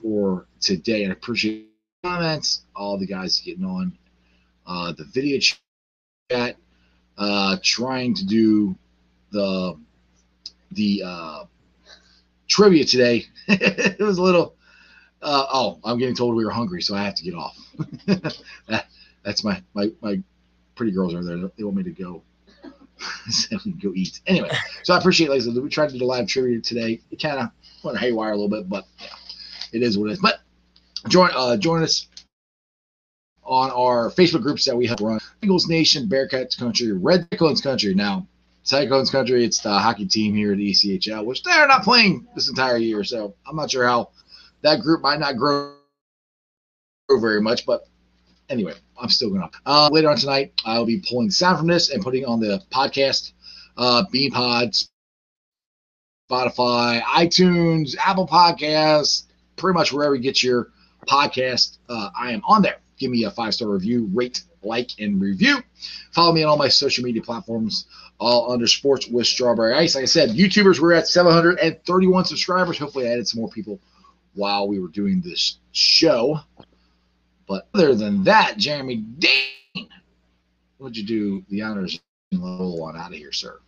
S1: for today. And I appreciate comments, all the guys getting on uh, the video chat, uh, trying to do the the uh, trivia today. it was a little. Uh, oh, I'm getting told we were hungry, so I have to get off. that, that's my, my my pretty girls over there. They want me to go. go eat. Anyway, so I appreciate, like I said, we tried to do a live trivia today. It kind of went haywire a little bit, but yeah, it is what it is. But join uh, join us on our Facebook groups that we have run. Eagles Nation, Bearcats Country, Red Cyclones Country. Now, Cyclones Country, it's the hockey team here at ECHL, which they're not playing this entire year. So I'm not sure how that group might not grow very much, but anyway, I'm still going to. Uh, later on tonight, I'll be pulling sound from this and putting on the podcast, uh, Spotify, iTunes, Apple Podcasts, pretty much wherever you get your podcast. Uh, I am on there. Give me a five star review, rate, like, and review. Follow me on all my social media platforms, all under Sports with Strawberry Ice. Like I said, YouTubers, we're at 731 subscribers. Hopefully, I added some more people while we were doing this show. But other than that, Jeremy Dean, would you do the honors and roll on out of here, sir?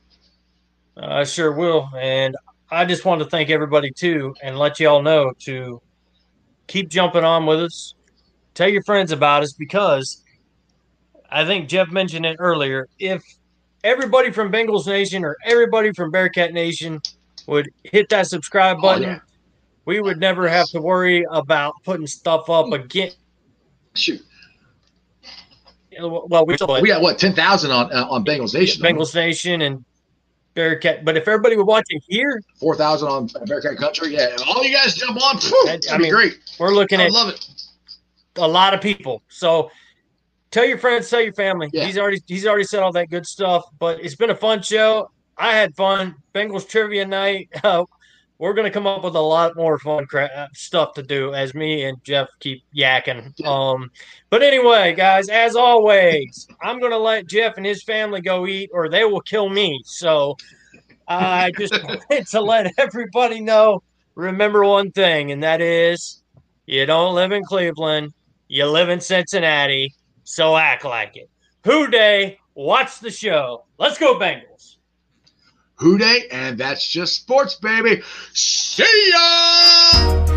S2: I sure will. And I just want to thank everybody too and let you all know to keep jumping on with us. Tell your friends about us because I think Jeff mentioned it earlier. If everybody from Bengals Nation or everybody from Bearcat Nation would hit that subscribe
S1: Oh,
S2: button,
S1: yeah.
S2: we would never have to worry about putting stuff up again.
S1: Shoot.
S2: Well, we
S1: We got what, 10,000 on uh, on Bengals Nation?
S2: Bengals Nation and Bearcat. But if everybody were watching here,
S1: Four thousand on Bearcat Country. Yeah, and all you guys jump on. Phew,
S2: That-
S1: that'd
S2: I
S1: be
S2: mean,
S1: great.
S2: we're looking
S1: I
S2: at
S1: love it.
S2: A lot of people. So tell your friends, tell your family.
S1: Yeah.
S2: He's already he's already said all that good stuff. But it's been a fun show. I had fun. Bengals trivia night. Uh, we're gonna come up with a lot more fun cra- uh, stuff to do as me and Jeff keep yakking. Um, but anyway, guys, as always, I'm gonna let Jeff and his family go eat, or they will kill me. So I just wanted to let everybody know. Remember one thing, and that is you don't live in Cleveland, you live in Cincinnati, so act like it. Who Dey, watch the show. Let's go, Bengals.
S1: Who Dey, and that's just sports, baby. See ya.